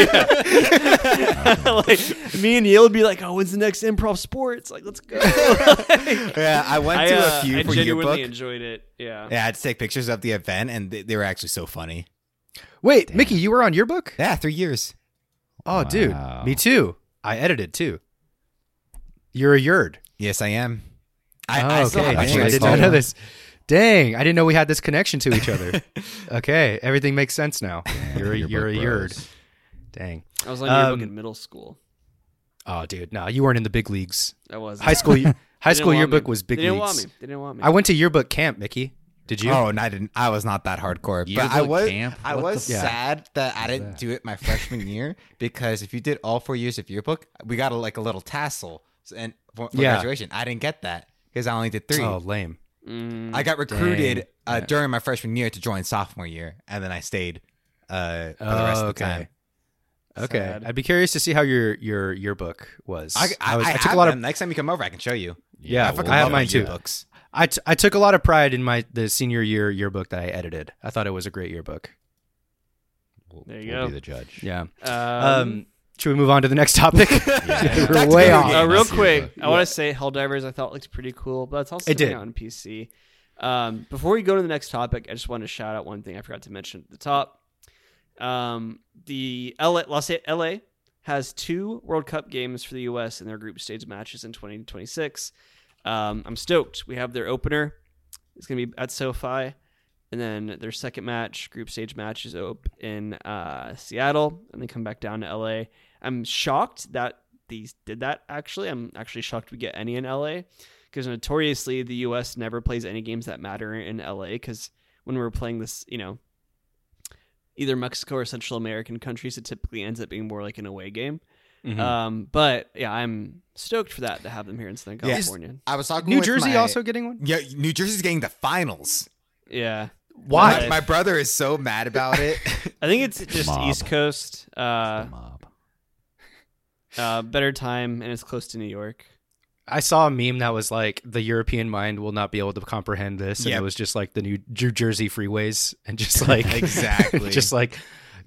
Yeah. *laughs* like me and Neil would be like, "Oh, when's the next improv sports? Like, let's go." Like, Yeah, I went to uh, a few I for genuinely yearbook. enjoyed it. Yeah. Yeah, I had to take pictures of the event, and they, they were actually so funny. Wait, Mickey, you were on yearbook? Yeah, three years. Oh, dude, me too. I edited too. You're a yerd. Yes, I am. I, oh, I still okay. have Actually, Dang, I pictures. did not know this. Dang, I didn't know we had this connection to each other. *laughs* okay, everything makes sense now. You're a, Yearbook you're a yerd. Dang. I was on yearbook Um, in middle school. Oh, dude, no, you weren't in the big leagues. I was High school, *laughs* high school yearbook was big They didn't leagues. want me. They didn't want me. I went to yearbook camp, Mickey. Did you? Oh, and I didn't. I was not that hardcore, but I Yearbook was. camp? I What was the f- sad that I didn't that? do it my freshman *laughs* year because if you did all four years of yearbook, we got a, like a little tassel and for, for Yeah. graduation. I didn't get that because I only did three. Oh, lame. Mm, I got recruited uh, Yeah. during my freshman year to join sophomore year, and then I stayed uh, for the rest Oh, of the okay. time. Okay, Sad. I'd be curious to see how your your yearbook was. I, I, was- I, took have a lot of. Next time you come over, I can show you. yeah. I fucking I have mine too. yearbooks. I, t- I took a lot of pride in my the senior year yearbook that I edited. I thought it was a great yearbook. We'll, There you we'll go. Be the judge. Yeah. um, Um, should we move on to the next topic? *laughs* Yeah. *laughs* We're Back way video off. uh, real quick, book. I want to say Helldivers. I thought looked pretty cool, but it's also It did. coming out on PC. Um, before we go to the next topic, I just want to shout out one thing I forgot to mention at the top. Um, the LA, Los A- LA has two World Cup games for the U.S. in their group stage matches in 2026. Um, I'm stoked. We have their opener. It's gonna be at SoFi, and then their second match, group stage match, is op in uh, Seattle, and they come back down to LA. I'm shocked that these did that. Actually, I'm actually shocked we get any in LA because notoriously the U.S. never plays any games that matter in LA. Because when we're playing this, you know, either Mexico or Central American countries, it typically ends up being more like an away game. Mhm. Um, but yeah, I'm stoked for that to have them here in Southern Yes. California. I was talking. New Jersey my- also getting one. Yeah, New Jersey's getting the finals. Yeah, Why? My, my brother is so mad about it. *laughs* I think it's just Mob. East Coast. Uh, mob. Uh, better time, and it's close to New York. I saw a meme that was like the European mind will not be able to comprehend this, and Yep. it was just like the New New Jersey freeways and just *laughs* like Exactly. *laughs* just like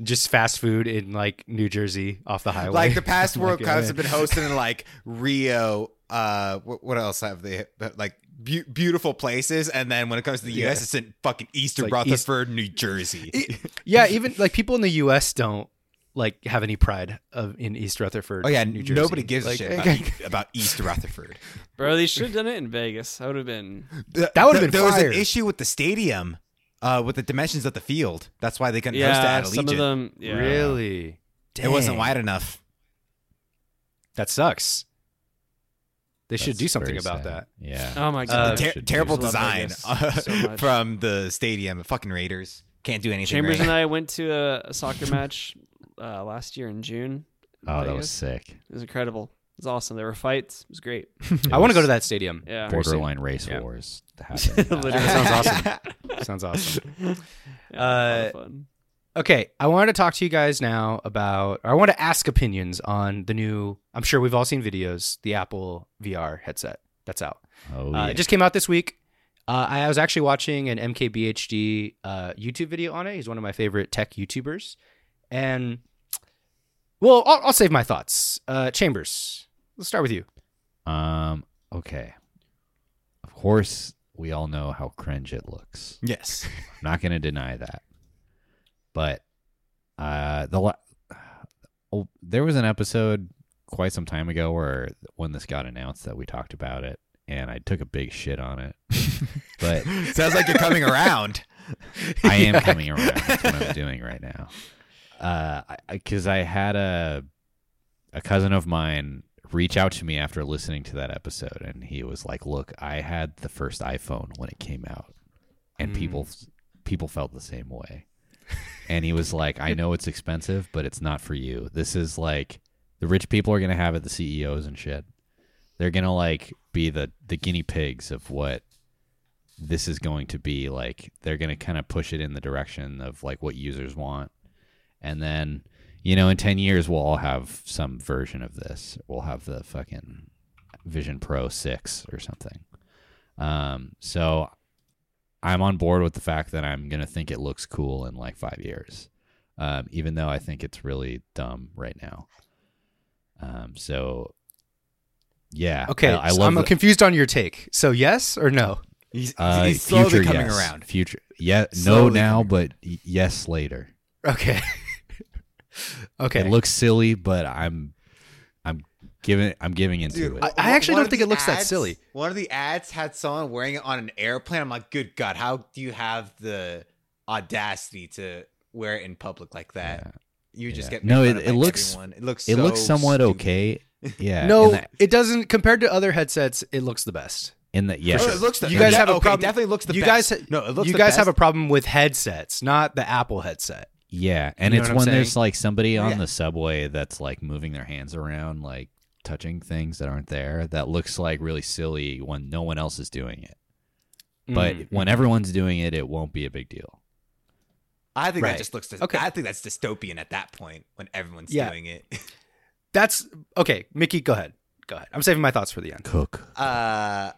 just fast food in like New Jersey off the highway. like the past *laughs* World like, Cups yeah. have been hosted in like Rio. Uh, what, what else have they? Like beau- beautiful places, and then when it comes to the U.S., Yeah. it's in fucking Eastern like East- Rutherford, New Jersey. yeah, even like people in the U.S. don't like have any pride of in East Rutherford. oh yeah, New Jersey. nobody gives Like, a shit *laughs* about, about East Rutherford. Bro, they should have done it in Vegas. That would have been. That would've been There was an issue with the stadium, uh, with the dimensions of the field. That's why they couldn't host it Yeah, at some of them. Yeah. Really? It wasn't wide enough. That sucks. They should do something about sad. that. Yeah. Oh my Uh, god. Ter- terrible do. Design Vegas uh, so *laughs* from the stadium. Fucking Raiders can't do anything. Chambers right. and I went to a, a soccer *laughs* match uh, last year in June. oh, that was sick. It was incredible. It was awesome. There were fights. It was great. *laughs* I want to go to that stadium. Yeah. Very soon. Borderline race Yeah. wars *laughs* happened. Literally. That sounds awesome. *laughs* Sounds awesome. Yeah, Uh, fun. Okay, I wanted to talk to you guys now about, or I want to ask opinions on the new. I'm sure we've all seen videos, the Apple VR headset that's out. Oh, Uh, yeah. It just came out this week. Uh, I was actually watching an MKBHD uh, YouTube video on it. He's one of my favorite tech YouTubers, and well, I'll, I'll save my thoughts. Uh, Chambers, let's start with you. Um. Okay. Of course, we all know how cringe it looks. yes. *laughs* I'm not going to deny that. But uh, the la- oh, there was an episode quite some time ago where when this got announced that we talked about it, and I took a big shit on it. *laughs* But Sounds like you're coming around. I am *laughs* coming around. That's what I'm doing right now. Uh, because I, had a a cousin of mine reach out to me after listening to that episode, and he was like, "Look, I had the first iPhone when it came out, and Mm. people people felt the same way." And he was like, "I know it's expensive, but it's not for you. This is like the rich people are gonna have it, the CEOs and shit. They're gonna like be the the guinea pigs of what." this is going to be like they're going to kind of push it in the direction of like what users want and then you know in 10 years we'll all have some version of this we'll have the fucking vision pro 6 or something um so i'm on board with the fact that i'm going to think it looks cool in like 5 years um even though i think it's really dumb right now um so yeah Okay, I, I so i'm the- confused on your take. So yes or no? He's, uh, he's slowly future, coming yes. around. Future, yeah, no now, but y- yes later. Okay. *laughs* okay. It looks silly, but I'm, I'm giving, I'm giving into Dude, it. I- I actually one don't think it looks that silly. One of the ads had someone wearing it on an airplane. I'm like, good God, how do you have the audacity to wear it in public like that? Yeah. You just Yeah. get No, it- fun it looks- everyone. It looks it so looks somewhat stupid. okay. *laughs* Yeah. no, that, it doesn't. Compared to other headsets, it looks the best. in the yeah, Oh, it looks the, You guys yeah, have a okay, problem- Definitely looks the you best. guys, no, it looks you the guys best. have a problem with headsets, not the Apple headset. Yeah, and You know it's when saying? there's like somebody on Yeah. the subway that's like moving their hands around, like touching things that aren't there. That looks like really silly when no one else is doing it. But Mm. when everyone's doing it, it won't be a big deal. I think Right. that just looks. Okay. I think that's dystopian at that point when everyone's Yeah. doing it. *laughs* that's okay. Mickey, go ahead. Go ahead. I'm saving my thoughts for the end. Cook. Uh,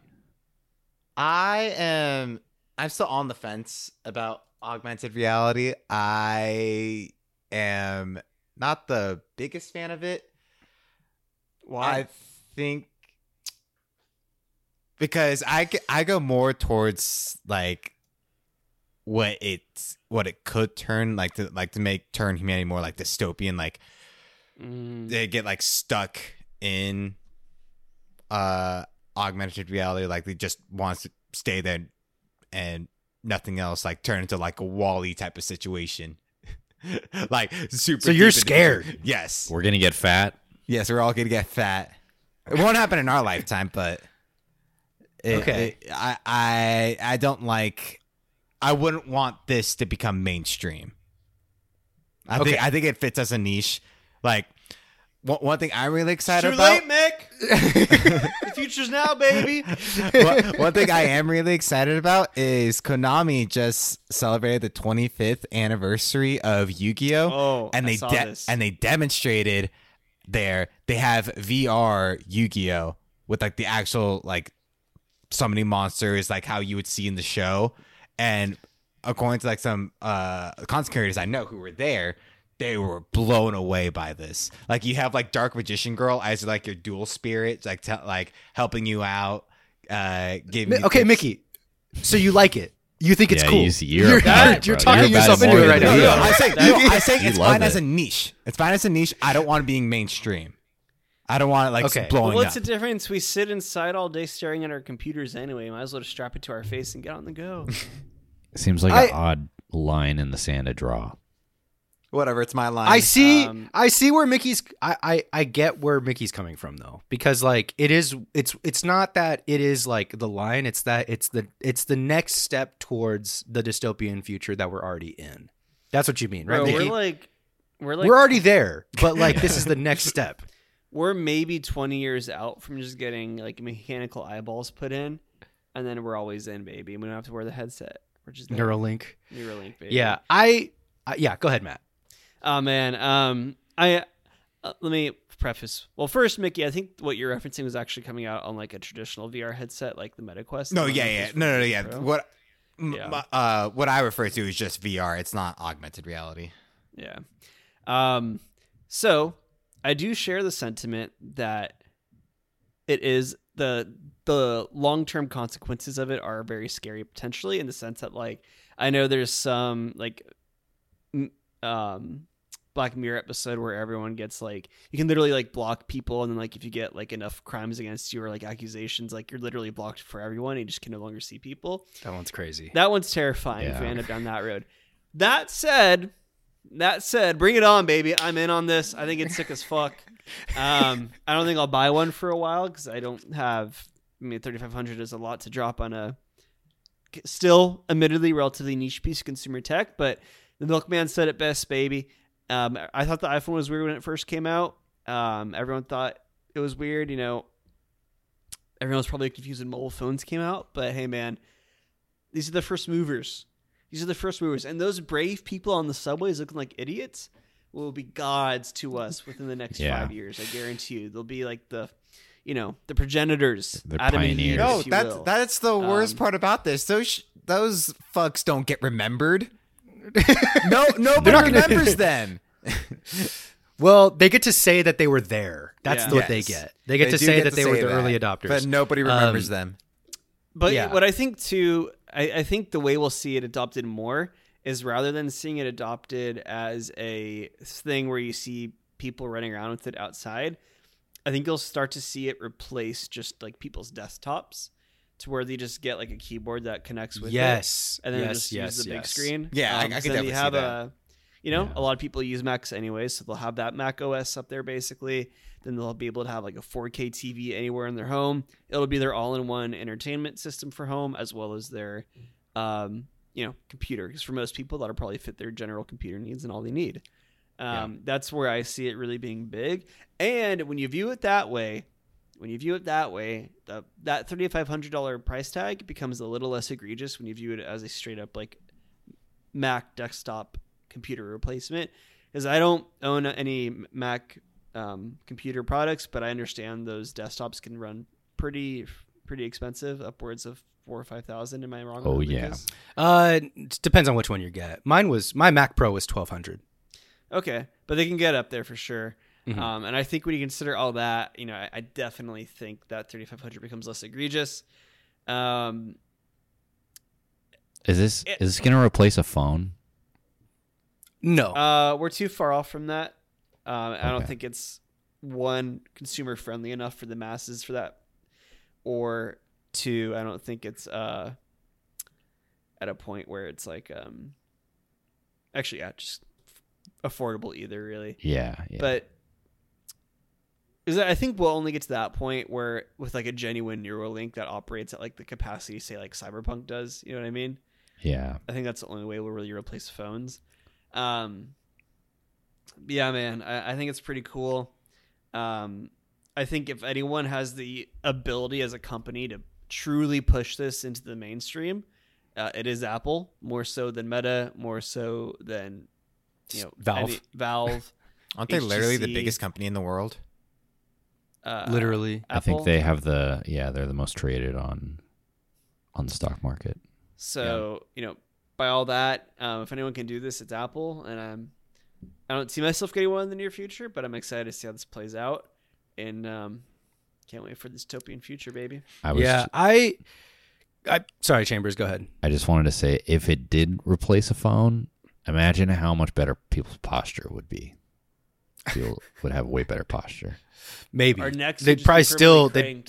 I am. I'm still on the fence about augmented reality. I am not the biggest fan of it. Why? I think because I, I go more towards like what it's what it could turn like to like to make turn humanity more like dystopian like Mm, they get like stuck in uh augmented reality like they just wants to stay there and nothing else like turn into like a WALL-E type of situation *laughs* like super So you're deep into- scared? yes We're gonna get fat. yes we're all gonna get fat it won't happen in our lifetime but it- Okay. it- i i i don't like i wouldn't want this to become mainstream i Okay. think i think it fits as a niche like one, one thing I'm really excited Too about. late, Mick. The future's now, baby. *laughs* one, one thing I am really excited about is Konami just celebrated the 25th anniversary of Yu-Gi-Oh, Oh, and they de- and they demonstrated there they have VR Yu-Gi-Oh! with like the actual like summoning monsters like how you would see in the show. And according to like some uh content creators I know who were there they were blown away by this like you have like dark magician girl as like your dual spirit like te- like helping you out uh giving you okay, tips. Mickey. So you like it? You think it's Yeah, cool? you see- you're you're, you're, it, you're talking You're yourself into it right now. we No, are. no, I say, no, I say it's love fine as a niche. It's fine as a niche. I don't want it being mainstream. I don't want it like Okay. blowing Well, what's up. the difference? We sit inside all day staring at our computers anyway. Might as well just strap it to our face and get on the go. *laughs* Seems like I- an odd line in the sand to draw. Whatever, it's my line. I see. Um, I see where Mickey's. I, I I get where Mickey's coming from though, because like it is. It's it's not that it is like the line. It's that it's the it's the next step towards the dystopian future that we're already in. That's what you mean, right? Bro, Mickey? we're like, we're like, we're already there, but *laughs* like this is the next step. we're maybe 20 years out from just getting like mechanical eyeballs put in, and then we're always in, baby. We don't have to wear the headset. We're just there. Neuralink. Neuralink, baby. Yeah, I. I yeah, go ahead, Matt. Oh man, um, I uh, let me preface. Well, first, Mickey, I think what you're referencing was actually coming out on like a traditional VR headset, like the MetaQuest. no, yeah, yeah, no, no, no, yeah. Pro. What, Yeah. uh, what I refer to is just VR. It's not augmented reality. Yeah. Um, so I do share the sentiment that it is the the long term consequences of it are very scary potentially in the sense that like I know there's some like um Black Mirror episode where everyone gets like you can literally like block people and then like if you get like enough crimes against you or like accusations like you're literally blocked for everyone and you just can no longer see people. That one's crazy. That one's terrifying if we Yeah. end up down that road. That said, that said, bring it on, baby. I'm in on this. I think it's sick as fuck. *laughs* Um, I don't think I'll buy one for a while because I don't have. I mean, 3500 is a lot to drop on a still, admittedly, relatively niche piece of consumer tech. But the milkman said it best, baby. Um, I thought the iPhone was weird when it first came out. Um, everyone thought it was weird. You know, everyone was probably confused when mobile phones came out. But hey, man, these are the first movers. These are the first movers, and those brave people on the subways looking like idiots will be gods to us within the next *laughs* Yeah. five years. I guarantee you, they'll be like the, you know, the progenitors. They're Adam and Eve, pioneers. No, that's will. that's the worst Um, part about this. Those sh- those fucks don't get remembered. No, *laughs* nobody not gonna- remembers *laughs* them. Well, they get to say that they were there. That's Yeah. what they get. They get to say get that they were the that, early adopters. but nobody remembers Um, them. But Yeah. what I think too, I, I think the way we'll see it adopted more is rather than seeing it adopted as a thing where you see people running around with it outside, I think you'll start to see it replace just like people's desktops to where they just get like a keyboard that connects with it. yes, and then yes, just yes, use the big screen. Yeah, I- I Um, could then definitely you see have that. a, you know, Yeah. a lot of people use Macs anyway, so they'll have that Mac OS up there basically. Then they'll be able to have like a 4K TV anywhere in their home. It'll be their all-in-one entertainment system for home as well as their, um, you know, computer. Because for most people, that'll probably fit their general computer needs and all they need. Um, That's where I see it really being big. And when you view it that way, when you view it that way, the, that thirty five hundred dollar price tag becomes a little less egregious when you view it as a straight up like Mac desktop computer replacement. Because I don't own any Mac um, computer products, but I understand those desktops can run pretty pretty expensive, upwards of four or five thousand. Am I wrong? Oh, yeah. Uh, it depends on which one you get. Mine was my Mac Pro was twelve hundred. Okay, but they can get up there for sure. Mhm. Um, and I think when you consider all that, you know, I, I definitely think that 3500 becomes less egregious. Um, Is this It- is this gonna replace a phone? No, uh, we're too far off from that. Um, I don't think it's one consumer friendly enough for the masses for that, or two, I don't think it's uh, at a point where it's like, um, actually, yeah, just affordable either, really. Yeah, yeah. but is that I think we'll only get to that point where with like a genuine Neuralink that operates at like the capacity say like Cyberpunk does. You know what I mean? yeah. I think that's the only way we'll really replace phones. Um, yeah, man, I, I think it's pretty cool. Um, I think if anyone has the ability as a company to truly push this into the mainstream, uh, it is Apple more so than Meta, more so than you know Valve. any- Valve. *laughs* Aren't they literally the biggest company in the world? Uh, Literally. I think they have the yeah, they're the most traded on on the stock market. So you know, by all that, um, if anyone can do this, it's Apple, and I'm. I don't see myself getting one in the near future, but I'm excited to see how this plays out, and um, can't wait for this dystopian future, baby. I was yeah, I, I. Sorry, Chambers. Go ahead. I just wanted to say if it did replace a phone, imagine how much better people's posture would be. People would have way better posture. Maybe Our next, they'd probably still. They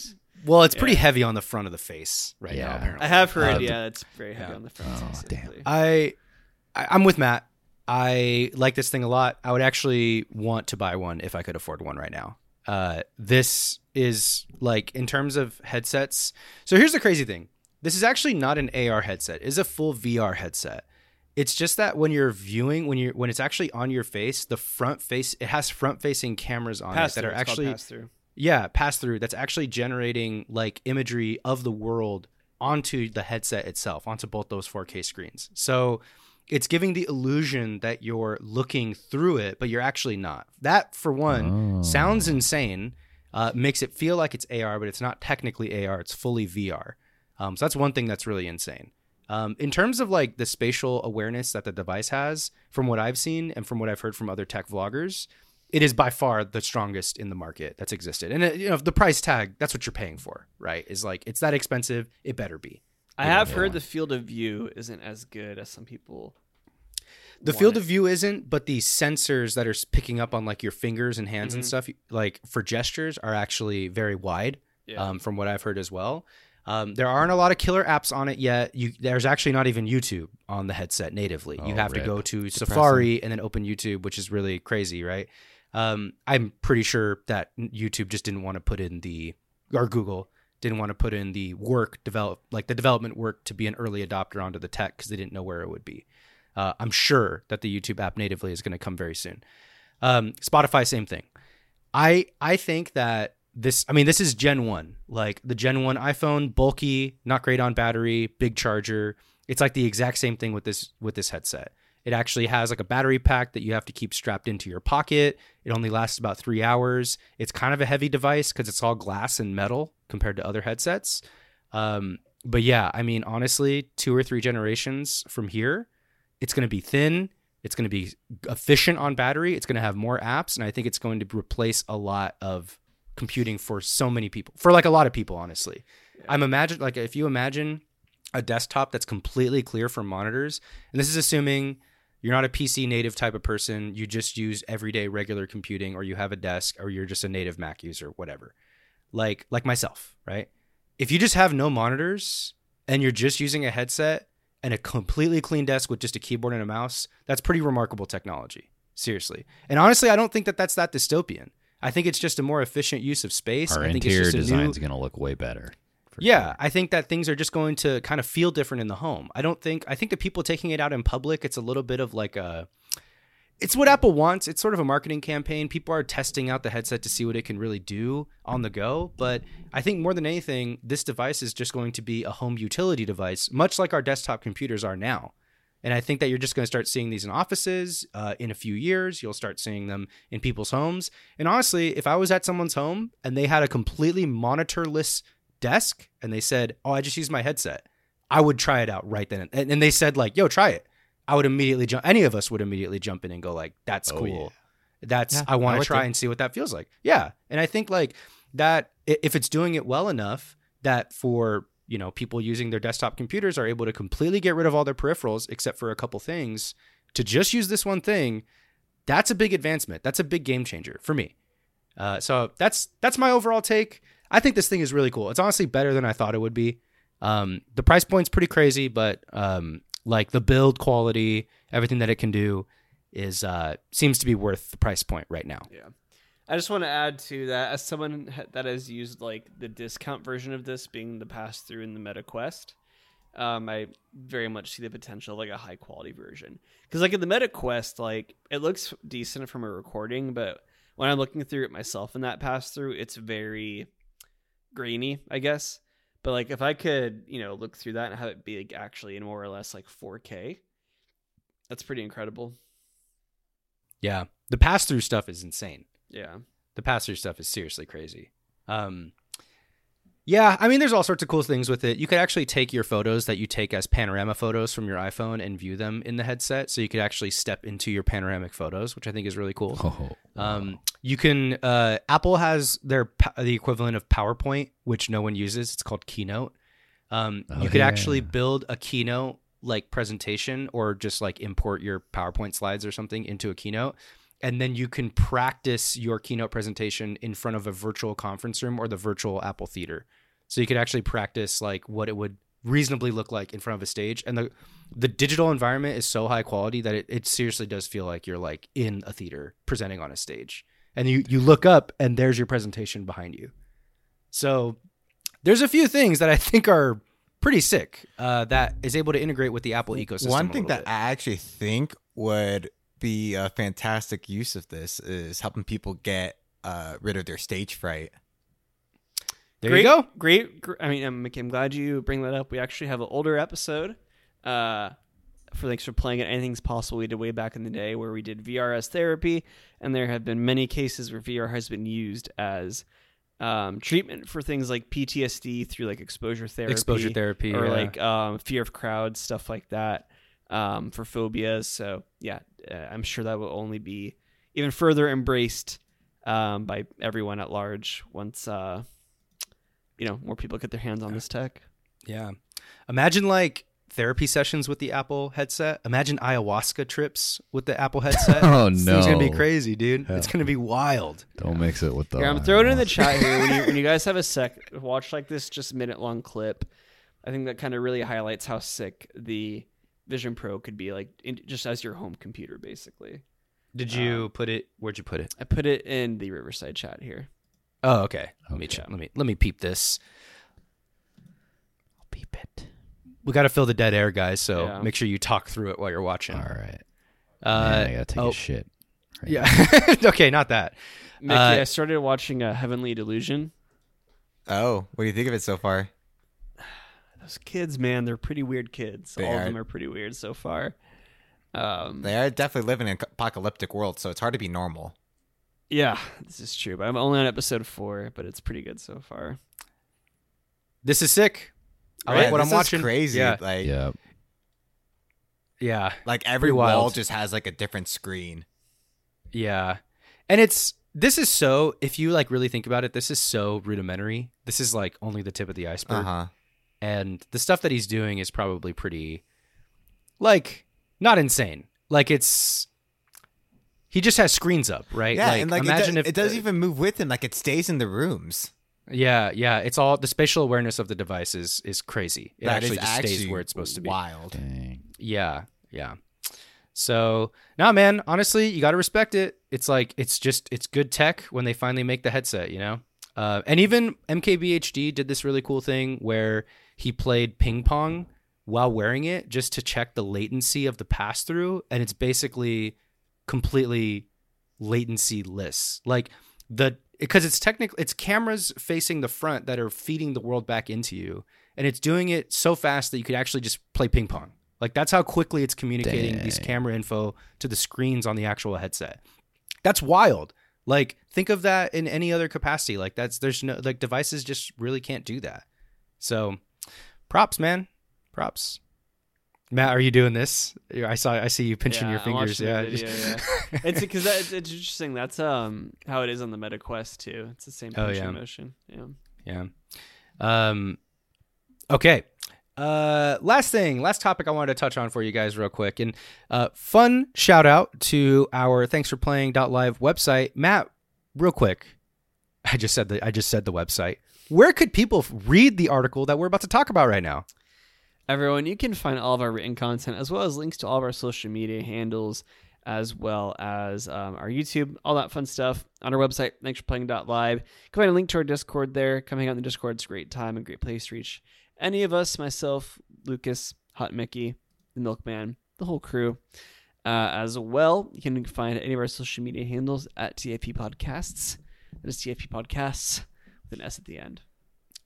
well, it's pretty heavy on the front of the face right Yeah. now. Apparently, I have heard, Uh, yeah, it's very heavy yeah. on the front. Oh, specifically. I, I I'm with Matt. I like this thing a lot. I would actually want to buy one if I could afford one right now. Uh, this is like in terms of headsets. So here's the crazy thing. This is actually not an AR headset. It's a full VR headset. It's just that when you're viewing, when you're when it's actually on your face, the front face it has front facing cameras on Pass it that through, are actually pass through. yeah, pass through. That's actually generating like imagery of the world onto the headset itself, onto both those 4K screens. So it's giving the illusion that you're looking through it, but you're actually not. That, for one, Oh. sounds insane. Uh, makes it feel like it's AR, but it's not technically AR. It's fully VR. Um, so that's one thing that's really insane. Um, in terms of like the spatial awareness that the device has, from what I've seen and from what I've heard from other tech vloggers, it is by far the strongest in the market that's existed. And uh, you know, the price tag, that's what you're paying for, right? Is like it's that expensive, it better be. I have heard the field of view isn't as good as some people. The field it. of view isn't, but the sensors that are picking up on like your fingers and hands and Mhm. stuff, like for gestures, are actually very wide. Yeah. um, from what I've heard as well. Um, there aren't a lot of killer apps on it yet. You, there's actually not even YouTube on the headset natively. you Oh, have to go to Safari and then open YouTube, which is really crazy, right? Um, I'm pretty sure that YouTube just didn't want to put in the or Google didn't want to put in the work develop like the development work to be an early adopter onto the tech because they didn't know where it would be. Uh, I'm sure that the YouTube app natively is going to come very soon. Um, Spotify, same thing. I I think that this I mean this is Gen 1. Like the Gen 1 iPhone, bulky, not great on battery, big charger. It's like the exact same thing with this with this headset. It actually has like a battery pack that you have to keep strapped into your pocket. It only lasts about 3 hours. It's kind of a heavy device cuz it's all glass and metal compared to other headsets. Um but yeah, I mean honestly, two or three generations from here, it's going to be thin, it's going to be efficient on battery. It's going to have more apps, and I think it's going to replace a lot of computing for so many people, for like a lot of people, honestly. I'm imagine like if you imagine a desktop that's completely clear from monitors, and this is assuming you're not a PC native type of person, you just use everyday regular computing, or you have a desk, or you're just a native Mac user, whatever. Like like myself, right? If you just have no monitors and you're just using a headset and a completely clean desk with just a keyboard and a mouse, that's pretty remarkable technology. Seriously. And honestly, I don't think that that's that dystopian. I think it's just a more efficient use of space. Our I think interior it's just a design is going to look way better. yeah, sure. I think that things are just going to kind of feel different in the home. I don't think I think the people taking it out in public, it's a little bit of like a it's what Apple wants. It's sort of a marketing campaign. People are testing out the headset to see what it can really do on the go, but I think more than anything, this device is just going to be a home utility device, much like our desktop computers are now. And I think that you're just going to start seeing these in offices uh, in a few years. You'll start seeing them in people's homes. And honestly, if I was at someone's home and they had a completely monitorless desk and they said, "Oh, I just used my headset," I would try it out right then. And, and they said, "Like, yo, try it." I would immediately jump. Any of us would immediately jump in and go, "Like, that's Oh, cool. That's Yeah, I want to try and see what that feels like." Yeah, and I think like that if it's doing it well enough that for you know people using their desktop computers are able to completely get rid of all their peripherals except for a couple things. To just use this one thing that's a big advancement. That's a big game changer for me. Uh, so that's that's my overall take. I think this thing is really cool. It's honestly better than i thought it would be. Um, the price point's pretty crazy but um, like the build quality everything that it can do is uh, seems to be worth the price point right now. Yeah. I just want to add to that as someone that has used like the discount version of this being the pass through in the Meta Quest. Um, I very much see the potential of like a high quality version because like in the Meta Quest, like it looks decent from a recording, but when I'm looking through it myself in that pass through, it's very grainy, I guess. But like if I could, you know, look through that and have it be like actually in more or less like 4K, that's pretty incredible. Yeah, the pass through stuff is insane. Yeah. The pass through stuff is seriously crazy. Um, yeah, I mean, there's all sorts of cool things with it. You could actually take your photos that you take as panorama photos from your iPhone and view them in the headset. So you could actually step into your panoramic photos, which I think is really cool. *laughs* Oh, Um, you can. Uh, Apple has their the equivalent of PowerPoint, which no one uses. It's called Keynote. Um, Oh, you could yeah. actually build a Keynote like presentation, or just like import your PowerPoint slides or something into a Keynote, and then you can practice your Keynote presentation in front of a virtual conference room or the virtual Apple Theater. So you could actually practice like what it would reasonably look like in front of a stage, and the the digital environment is so high quality that it, it seriously does feel like you're like in a theater presenting on a stage and you you look up and there's your presentation behind you so there's a few things that i think are pretty sick uh, that is able to integrate with the apple ecosystem One thing that bit. I actually think would be a fantastic use of this is helping people get uh, rid of their stage fright. there great, you go Great. gr- I mean, I'm, I'm glad you bring that up. We actually have an older episode. Uh, for thanks for playing it. Anything's possible. We did way back in the day where we did VRS therapy, and there have been many cases where VR has been used as um, treatment for things like PTSD through like exposure therapy, exposure therapy or yeah. like um, fear of crowds, stuff like that, um, for phobias. So yeah, uh, I'm sure that will only be even further embraced um, by everyone at large once uh, you know more people get their hands on this tech. yeah imagine like therapy sessions with the apple headset imagine ayahuasca trips with the apple headset *laughs* Oh, This thing's gonna be crazy dude it's gonna be wild Don't mix it with the. Here, I'm throwing it in the chat here. When you, when you guys have a sec, *laughs* watch like this just minute long clip. I think that kind of really highlights how sick the Vision Pro could be, like in, just as your home computer, basically. did you put it where'd you put it I put it in the Riverside chat here. oh okay let me Okay. check let me let me peep this I'll beep it. we got to fill the dead air, guys. So Yeah. make sure you talk through it while you're watching. All right. Uh, Man, I gotta take oh, a shit. right yeah. *laughs* okay, not that. Mickey, Uh, I started watching a Heavenly Delusion. Oh, what do you think of it so far? Those kids, man, they're pretty weird kids. They All are. of them are pretty weird so far. Um, They are definitely living in an apocalyptic world, so it's hard to be normal. yeah, this is true. But I'm only on episode four, but it's pretty good so far. This is sick. I Right, like what this I'm is watching. Crazy, Yeah. like Yeah. Yeah. like every Pretty wall just has like a different screen. Yeah. And it's this is so if you like really think about it, this is so rudimentary. This is like only the tip of the Uh iceberg. huh. And the stuff that he's doing is probably pretty like not insane. Like it's he just has screens up, right? Yeah, and like it, imagine if it doesn't even move with him; like it stays in the rooms. Yeah, yeah. It's all the spatial awareness of the device is is crazy. It That actually just stays where it's supposed to be. Wild. Dang. Yeah, yeah. So now, man, honestly, you got to respect it. It's like it's just it's good tech when they finally make the headset, you know. Uh, and even MKBHD did this really cool thing where he played ping pong while wearing it just to check the latency of the pass through, and it's basically completely latency less. Like the because it's technically it's cameras facing the front that are feeding the world back into you, and it's doing it so fast that you could actually just play ping pong. Like that's how quickly it's communicating these camera info to the screens on the actual headset. That's wild. Like think of that in any other capacity. Like that's there's no like devices just really can't do that. So props, man. Props. Matt, are you doing this? I saw I see you pinching your fingers. Yeah. video, just- *laughs* yeah. it's because it's, it's interesting. That's um how it is on the Meta Quest too. It's the same Oh, pinching yeah. motion. Yeah. Yeah. Um okay. Uh last thing, last topic I wanted to touch on for you guys real quick. And uh fun shout out to our thanks for playing live website. Matt, real quick. I just said the I just said the website. Where could people read the article that we're about to talk about right now? Everyone, you can find all of our written content as well as links to all of our social media handles, as well as um, our YouTube, all that fun stuff on our website, thanks for playing live. Come find a link to our Discord there. Come hang out in the Discord. It's a great time and great place to reach any of us, myself, Lucas, Hot Mickey, the Milkman, the whole crew. Uh, as well, you can find any of our social media handles at TFP Podcasts. That is TFP Podcasts with an S at the end.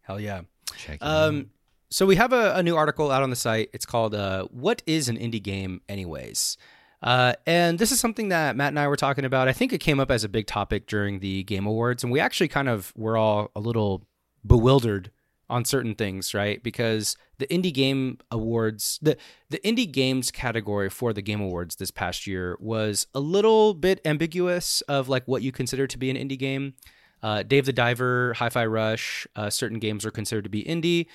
Hell yeah. Check it out. Um, so we have a, a new article out on the site. It's called uh, "What is an indie game, anyways?" Uh, and this is something that Matt and I were talking about. I think it came up as a big topic during the Game Awards, and we actually kind of were all a little bewildered on certain things, right? Because the indie game awards, the the indie games category for the Game Awards this past year was a little bit ambiguous of like what you consider to be an indie game. Uh, Dave the Diver, Hi-Fi Rush, uh, certain games are considered to be indie,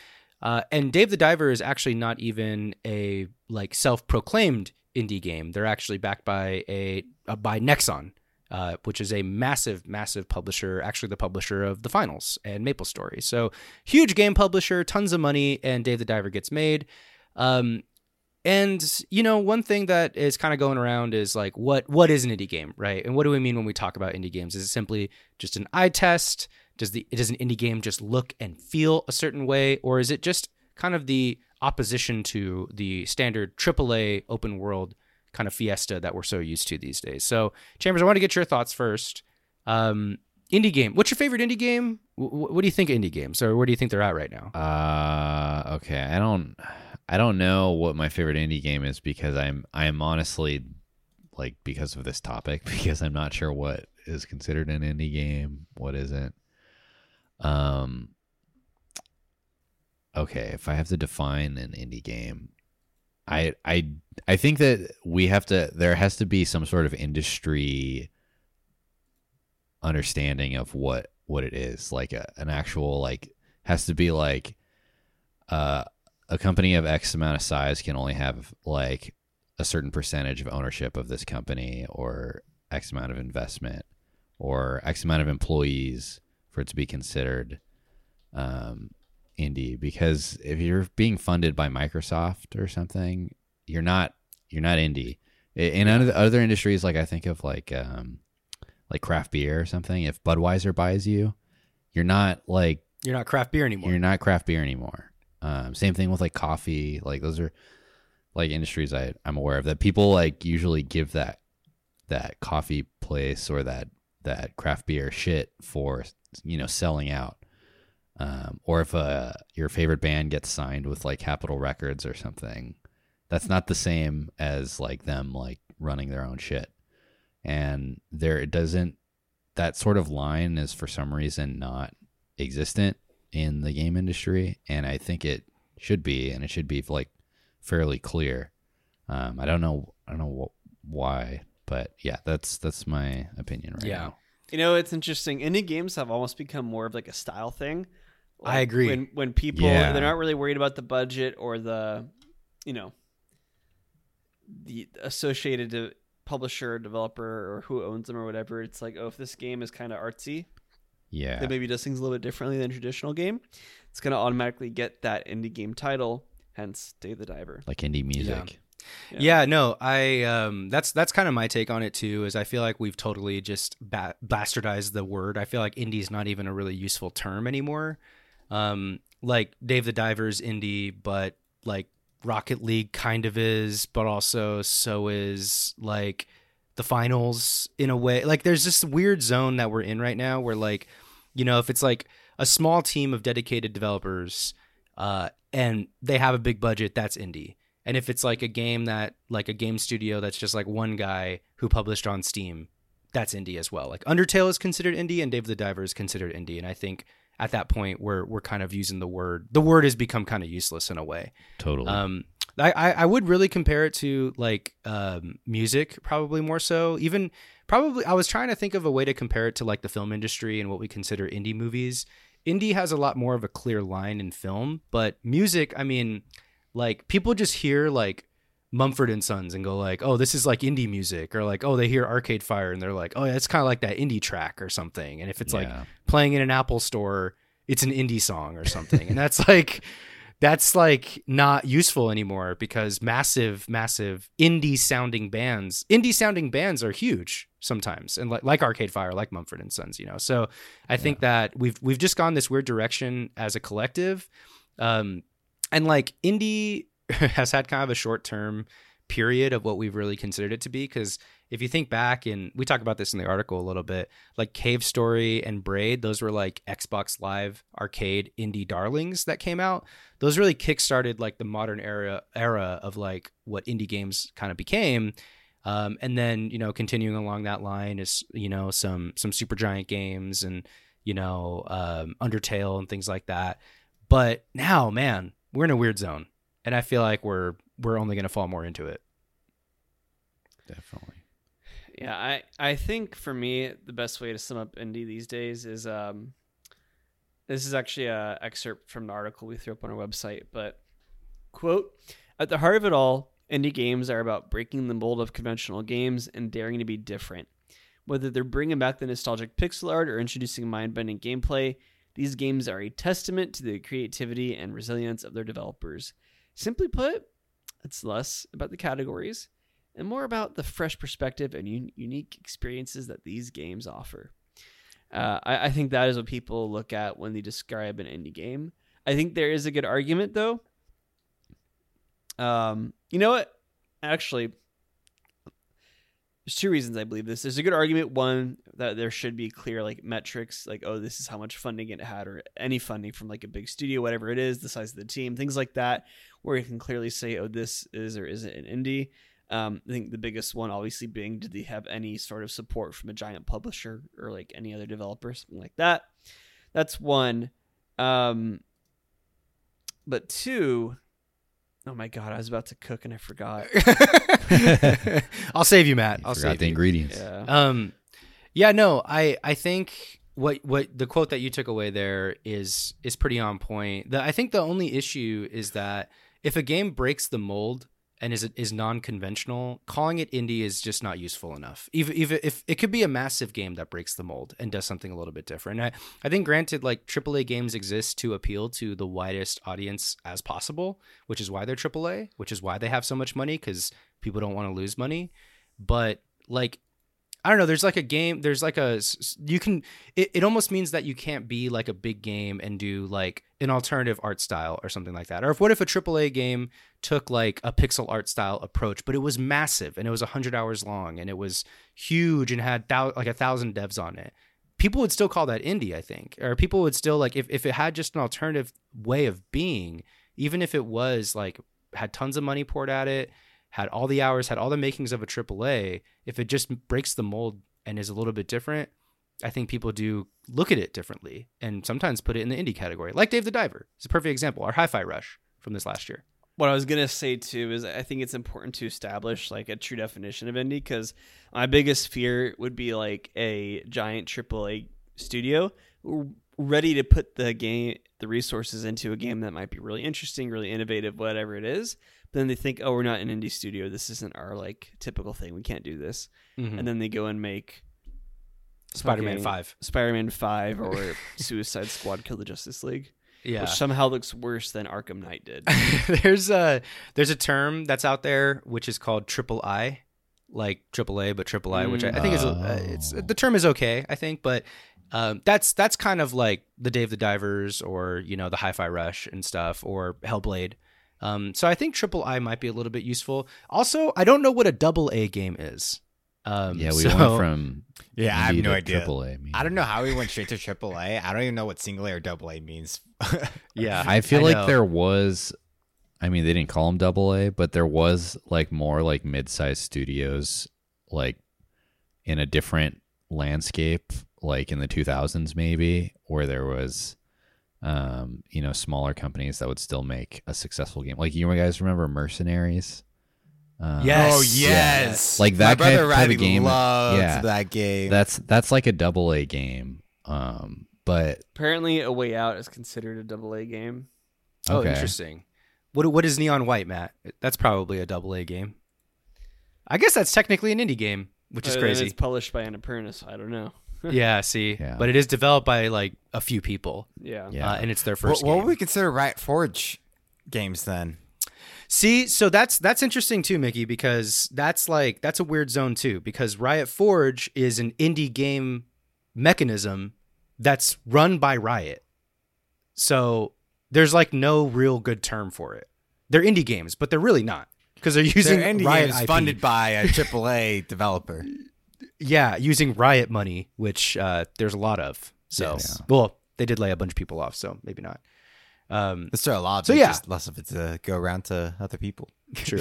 uh, and Dave the Diver is actually not even a like self-proclaimed indie game. They're actually backed by a uh, by Nexon, uh, which is a massive, massive publisher, actually the publisher of the finals and Maple Story. So huge game publisher, tons of money, and Dave the Diver gets made. Um, and you know, one thing that is kind of going around is like, what what is an indie game, right? And what do we mean when we talk about indie games? Is it simply just an eye test? Does the does an indie game just look and feel a certain way, or is it just kind of the opposition to the standard AAA open world kind of fiesta that we're so used to these days? So, Chambers, I want to get your thoughts first. Um, indie game. What's your favorite indie game? Wh- What do you think indie games, or where do you think they're at right now? Uh, okay. I don't, I don't know what my favorite indie game is because I'm, I'm honestly, like, because of this topic, *laughs* because I'm not sure what is considered an indie game, what isn't. Um. Okay, if I have to define an indie game, I, I, I think that we have to. There has to be some sort of industry understanding of what what it is like a, an actual like has to be like uh, a company of x amount of size can only have like a certain percentage of ownership of this company or x amount of investment or x amount of employees for it to be considered um, indie. Because if you're being funded by Microsoft or something you're not you're not indie. In other other industries like I think of like um, like craft beer or something, if Budweiser buys you, you're not like You're not craft beer anymore. you're not craft beer anymore. Um, same thing with like coffee. Like those are like industries I I'm aware of that people like usually give that that coffee place or that that craft beer shit for you know selling out. Um, or if uh, your favorite band gets signed with like Capitol Records or something, that's not the same as like them like running their own shit. And there it doesn't that sort of line is for some reason not existent in the game industry, and I think it should be, and it should be like fairly clear. Um, I don't know, I don't know wh- why, but yeah, that's that's my opinion right Yeah. now. You know, it's interesting. Indie games have almost become more of like a style thing. I agree. When when people Yeah. they're not really worried about the budget or the, you know, the associated de- publisher, developer, or who owns them or whatever. It's like, oh, if this game is kind of artsy, Yeah, that maybe does things a little bit differently than a traditional game, it's gonna automatically get that indie game title. Hence, Dave the Diver. like indie music. Yeah. no, I um that's that's kind of my take on it too is I feel like we've totally just ba- bastardized the word. I feel like indie is not even a really useful term anymore. Um like Dave the Diver's indie, but like Rocket League kind of is, but also so is like the finals in a way. Like there's this weird zone that we're in right now where like you know, if it's like a small team of dedicated developers uh and they have a big budget, that's indie. And if it's like a game that like a game studio that's just like one guy who published on Steam, that's indie as well. Like Undertale is considered indie and Dave the Diver is considered indie. And I think at that point we're we're kind of using the word the word has become kind of useless in a way. Totally. Um I, I would really compare it to like um, music, probably more so. Even probably, I was trying to think of a way to compare it to like the film industry and what we consider indie movies. Indie has a lot more of a clear line in film, but music, I mean, like people just hear like Mumford and Sons and go like, "Oh, this is like indie music," or like, "Oh, they hear Arcade Fire and they're like, "Oh, yeah, it's kind of like that indie track or something." And if it's like playing in an Apple store, it's an indie song or something. and that's *laughs* like that's like not useful anymore because massive massive indie sounding bands indie sounding bands are huge sometimes and like like arcade fire like mumford and sons you know so i think that we've we've just gone this weird direction as a collective um and like indie *laughs* has had kind of a short term period of what we've really considered it to be. Because if you think back, and we talk about this in the article a little bit, like Cave Story and Braid, those were like Xbox Live arcade indie darlings that came out. Those really kickstarted like the modern era era of like what indie games kind of became. Um, and then you know continuing along that line is you know some some Supergiant Games and you know um, Undertale and things like that. But now, man, we're in a weird zone, and I feel like we're we're only going to fall more into it. Definitely. Yeah, I I think for me the best way to sum up indie these days is um this is actually a excerpt from an article we threw up on our website, but quote, at the heart of it all, indie games are about breaking the mold of conventional games and daring to be different. Whether they're bringing back the nostalgic pixel art or introducing mind-bending gameplay, these games are a testament to the creativity and resilience of their developers. Simply put, it's less about the categories and more about the fresh perspective and un- unique experiences that these games offer. Uh, I-, I think that is what people look at when they describe an indie game. I think there is a good argument, though. Um, you know what? Actually, there's two reasons I believe this. There's a good argument. One that there should be clear like metrics, like oh, this is how much funding it had, or any funding from like a big studio, whatever it is, the size of the team, things like that, where you can clearly say, oh, this is or isn't an indie. Um, I think the biggest one, obviously, being did they have any sort of support from a giant publisher or like any other developer, something like that. That's one. Um, but two, oh my god, I was about to cook and I forgot. *laughs* *laughs* I'll save you, Matt. You I'll forgot save the you. ingredients. Yeah. Um, yeah, no, I I think what what the quote that you took away there is is pretty on point. The, I think the only issue is that if a game breaks the mold and is is non-conventional, calling it indie is just not useful enough. Even even if it could be a massive game that breaks the mold and does something a little bit different. I I think granted like AAA games exist to appeal to the widest audience as possible, which is why they're AAA, which is why they have so much money cuz people don't want to lose money. But like I don't know. There's like a game. There's like a you can. It, it almost means that you can't be like a big game and do like an alternative art style or something like that. Or if what if a AAA game took like a pixel art style approach, but it was massive and it was hundred hours long and it was huge and had thou- like a thousand devs on it. People would still call that indie, I think, or people would still like if if it had just an alternative way of being, even if it was like had tons of money poured at it had all the hours, had all the makings of a AAA, if it just breaks the mold and is a little bit different, I think people do look at it differently and sometimes put it in the indie category. Like Dave the Diver. is a perfect example. Our Hi-Fi Rush from this last year. what I was gonna say too is I think it's important to establish like a true definition of indie because my biggest fear would be like a giant AAA studio ready to put the game the resources into a game that might be really interesting, really innovative, whatever it is. Then they think, oh, we're not an indie studio. This isn't our like typical thing. We can't do this. Mm-hmm. And then they go and make Spider-Man 5. Spider-Man Five, or *laughs* Suicide Squad: Kill the Justice League, Yeah. which somehow looks worse than Arkham Knight did. *laughs* there's a there's a term that's out there which is called triple I, like triple A, but triple I, which I, I think is uh, it's Oh. the term is okay, I think, but um, that's that's kind of like the Dave the Divers or you know the Hi-Fi Rush and stuff or Hellblade. Um, so I think triple I might be a little bit useful. Also, I don't know what a double A game is. Um, Yeah, we so- went from *laughs* Yeah, I have no idea. AAA. I don't know how we went straight to AAA. I don't even know what single A or double A means. *laughs* yeah. I feel I like know. there was. I mean, they didn't call them double A, but there was like more like mid-sized studios, like in a different landscape, like in the 2000s maybe, where there was, um, you know, smaller companies that would still make a successful game. Like you guys remember Mercenaries? Um, Yes. oh yes, Like that My brother type- type of game- Loves yeah. that game. That's that's like a double A game. Um, but Apparently, A Way Out is considered a double A game. Oh, okay. interesting. What what is Neon White, Matt? That's probably a double A game. I guess that's technically an indie game, which is But then crazy. It's published by Annapurna, so I don't know. Yeah, see, Yeah. but it is developed by like a few people, Yeah. Yeah. uh, and it's their first what game. would we consider Riot Forge games then? See, so that's that's interesting too, Mickey, because that's like that's a weird zone too. Because Riot Forge is an indie game mechanism that's run by Riot, so there's like no real good term for it. They're indie games, but they're really not because they're using Their indie Riot game is IP. funded by a AAA developer. *laughs* Yeah, using Riot money, which uh, there's a lot of. So, Yes. well, they did lay a bunch of people off, so maybe not. Um, There's still a lot. So, yeah. just less of it to go around to other people. *laughs* True.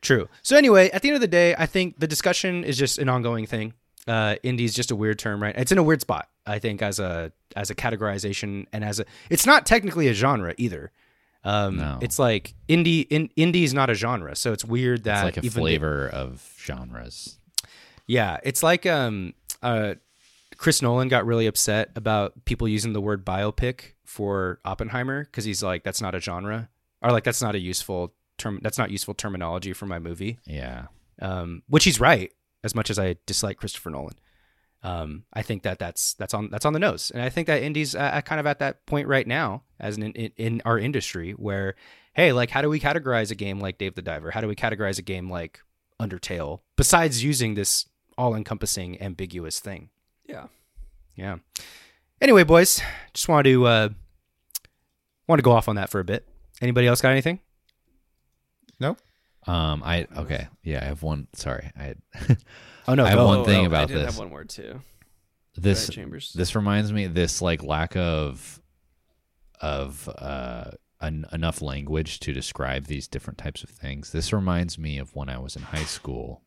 True. So anyway, at the end of the day, I think the discussion is just an ongoing thing. Uh, indie is just a weird term, right? It's in a weird spot, I think, as a as a categorization and as a. It's not technically a genre either. Um, No. It's like indie. In, indie is not a genre, so it's weird that It's like a even the- flavor of genres. Yeah, it's like um, uh, Chris Nolan got really upset about people using the word biopic for Oppenheimer because he's like, that's not a genre, or like that's not a useful term. That's not useful terminology for my movie. Yeah. um, which he's right. As much as I dislike Christopher Nolan, um, I think that that's that's on that's on the nose, and I think that indie's uh, kind of at that point right now, as in, in in our industry, where hey, like how do we categorize a game like Dave the Diver? How do we categorize a game like Undertale? Besides using this all-encompassing, ambiguous thing. Yeah. Yeah. Anyway, boys, just wanted to uh, want to go off on that for a bit. Anybody else got anything? No. Um. I okay. Yeah. I have one. Sorry. I *laughs* Oh no, I have go. one thing I about did this. have one more too. this. Riot Chambers. This reminds me this like lack of of uh en- enough language to describe these different types of things. This reminds me of when I was in high school.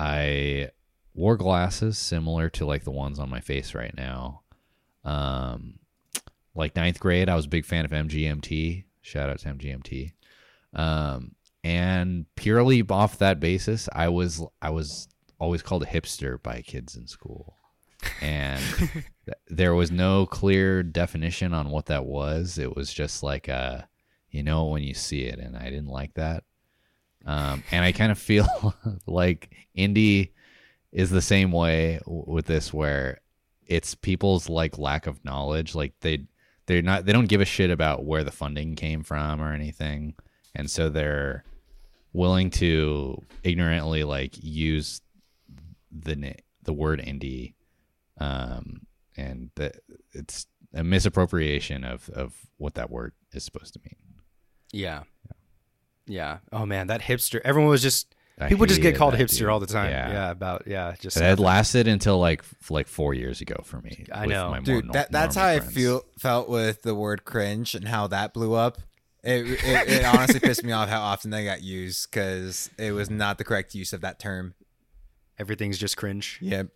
I wore glasses similar to like the ones on my face right now. Um like ninth grade, I was a big fan of MGMT. Shout out to MGMT. Um and purely off that basis, I was I was always called a hipster by kids in school and *laughs* th- there was no clear definition on what that was. It was just like uh you know when you see it, and I didn't like that. Um, and I kind of feel *laughs* like indie is the same way w- with this, where it's people's like lack of knowledge. Like they they're not they don't give a shit about where the funding came from or anything, and so they're willing to ignorantly like use the the word indie um, and that it's a misappropriation of of what that word is supposed to mean. Yeah. Yeah. Oh man, that hipster. Everyone was just I people just get called hipster dude. all the time. Yeah. Yeah. about yeah, just And it lasted until like like four years ago for me. I with know. my Dude, nor- that, that's how normal I feel felt with the word cringe and how that blew up. It, it, it honestly *laughs* pissed me off how often they got used because it was not the correct use of that term. everything's just cringe. Yep.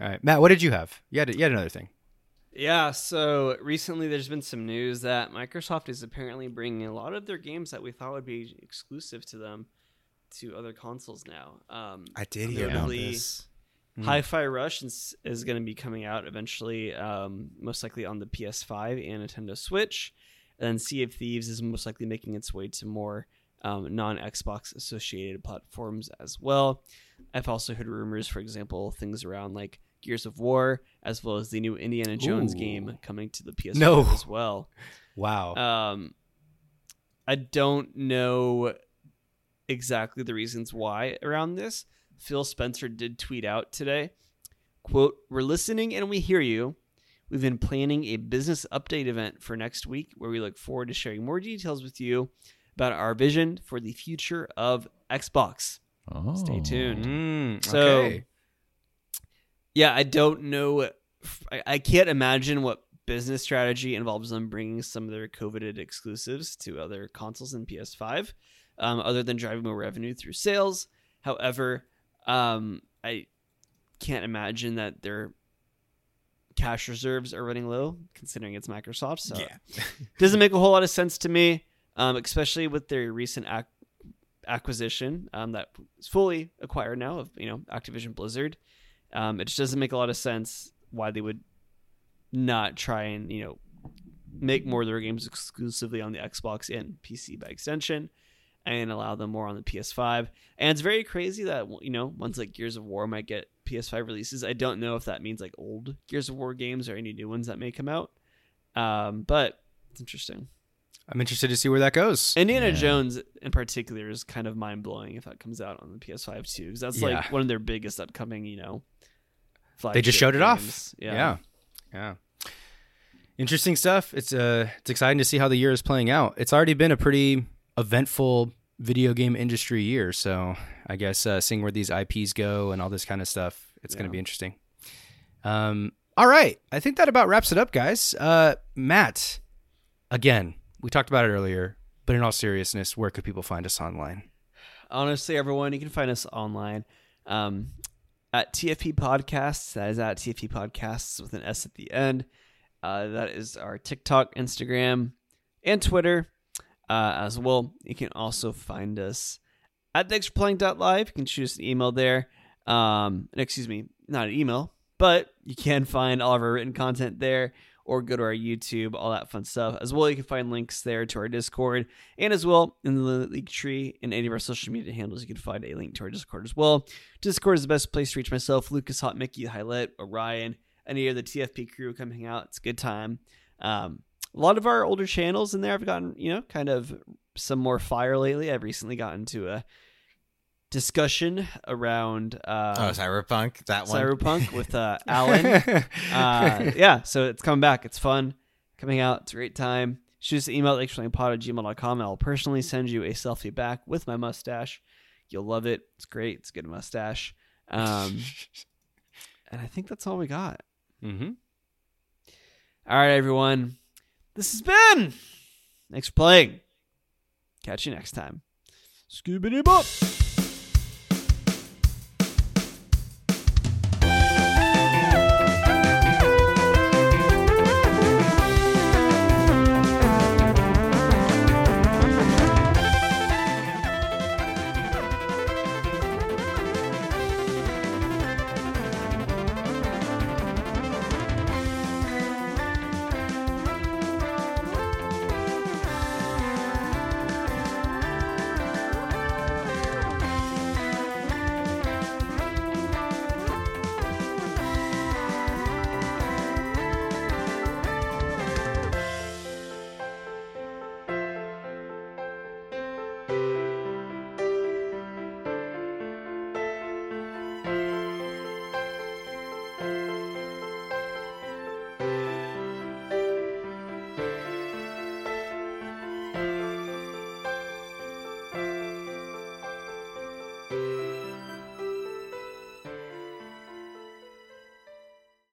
All right, Matt, what did you have? You had you had another thing. Yeah, so recently there's been some news that Microsoft is apparently bringing a lot of their games that we thought would be exclusive to them to other consoles now. Um, I did hear about this. Mm. Hi-Fi Rush is, is going to be coming out eventually, um, most likely on the PS5 and Nintendo Switch. And then Sea of Thieves is most likely making its way to more um, non-Xbox associated platforms as well. I've also heard rumors, for example, things around like Gears of War, as well as the new Indiana Jones Ooh. game coming to the PS5 No. as well. Wow. Um, I don't know exactly the reasons why around this. Phil Spencer did tweet out today, quote, We're listening and we hear you. We've been planning a business update event for next week where we look forward to sharing more details with you about our vision for the future of Xbox. Oh. Stay tuned. Mm, So, okay. Yeah, I don't know. I, I can't imagine what business strategy involves them bringing some of their coveted exclusives to other consoles and PS5, um, other than driving more revenue through sales. However, um, I can't imagine that their cash reserves are running low, considering it's Microsoft. So yeah. *laughs* doesn't make a whole lot of sense to me, um, especially with their recent ac- acquisition um, that is fully acquired now of you know Activision Blizzard. Um, it just doesn't make a lot of sense why they would not try and you know make more of their games exclusively on the Xbox and PC by extension, and allow them more on the PS5. And it's very crazy that you know ones like Gears of War might get PS5 releases. I don't know if that means like old Gears of War games or any new ones that may come out. Um, but it's interesting. I'm interested to see where that goes. Indiana Yeah. Jones in particular is kind of mind blowing if that comes out on the PS5 too, because that's Yeah. like one of their biggest upcoming, you know. They just showed it off. Yeah. Yeah. yeah. Interesting stuff. It's uh it's exciting to see how the year is playing out. It's already been a pretty eventful video game industry year. So I guess uh, seeing where these IPs go and all this kind of stuff, it's going to be interesting. Um, all right, I think that about wraps it up, guys. Uh, Matt, again, we talked about it earlier, but in all seriousness, where could people find us online? honestly, everyone, you can find us online um, at TFP Podcasts. That is at TFP Podcasts with an S at the end. Uh, that is our TikTok, Instagram, and Twitter uh, as well. You can also find us at thextraplaying.live. You can shoot us an email there. Um, excuse me, not an email, but you can find all of our written content there or go to our YouTube, all that fun stuff. As well, you can find links there to our Discord, and as well in the link tree in any of our social media handles, you can find a link to our Discord as well. Discord is the best place to reach myself, Lucas, Hot Mickey, Hylet, Orion, any of the TFP crew come hang out. It's a good time. Um, a lot of our older channels in there have gotten, you know, kind of some more fire lately. I've recently gotten to a discussion around uh, oh, Cyberpunk. That one. Cyberpunk *laughs* with uh, Alan *laughs* uh, yeah, so it's coming back. It's fun. Coming out. It's a great time. Shoot us an email at extraplayingpod at gmail.com and I'll personally send you a selfie back with my mustache. You'll love it. It's great. It's a good mustache. Um, *laughs* and I think that's all we got. mm-hmm. All right, everyone. This has been Thanks for playing. Catch you next time. Scooby Bop.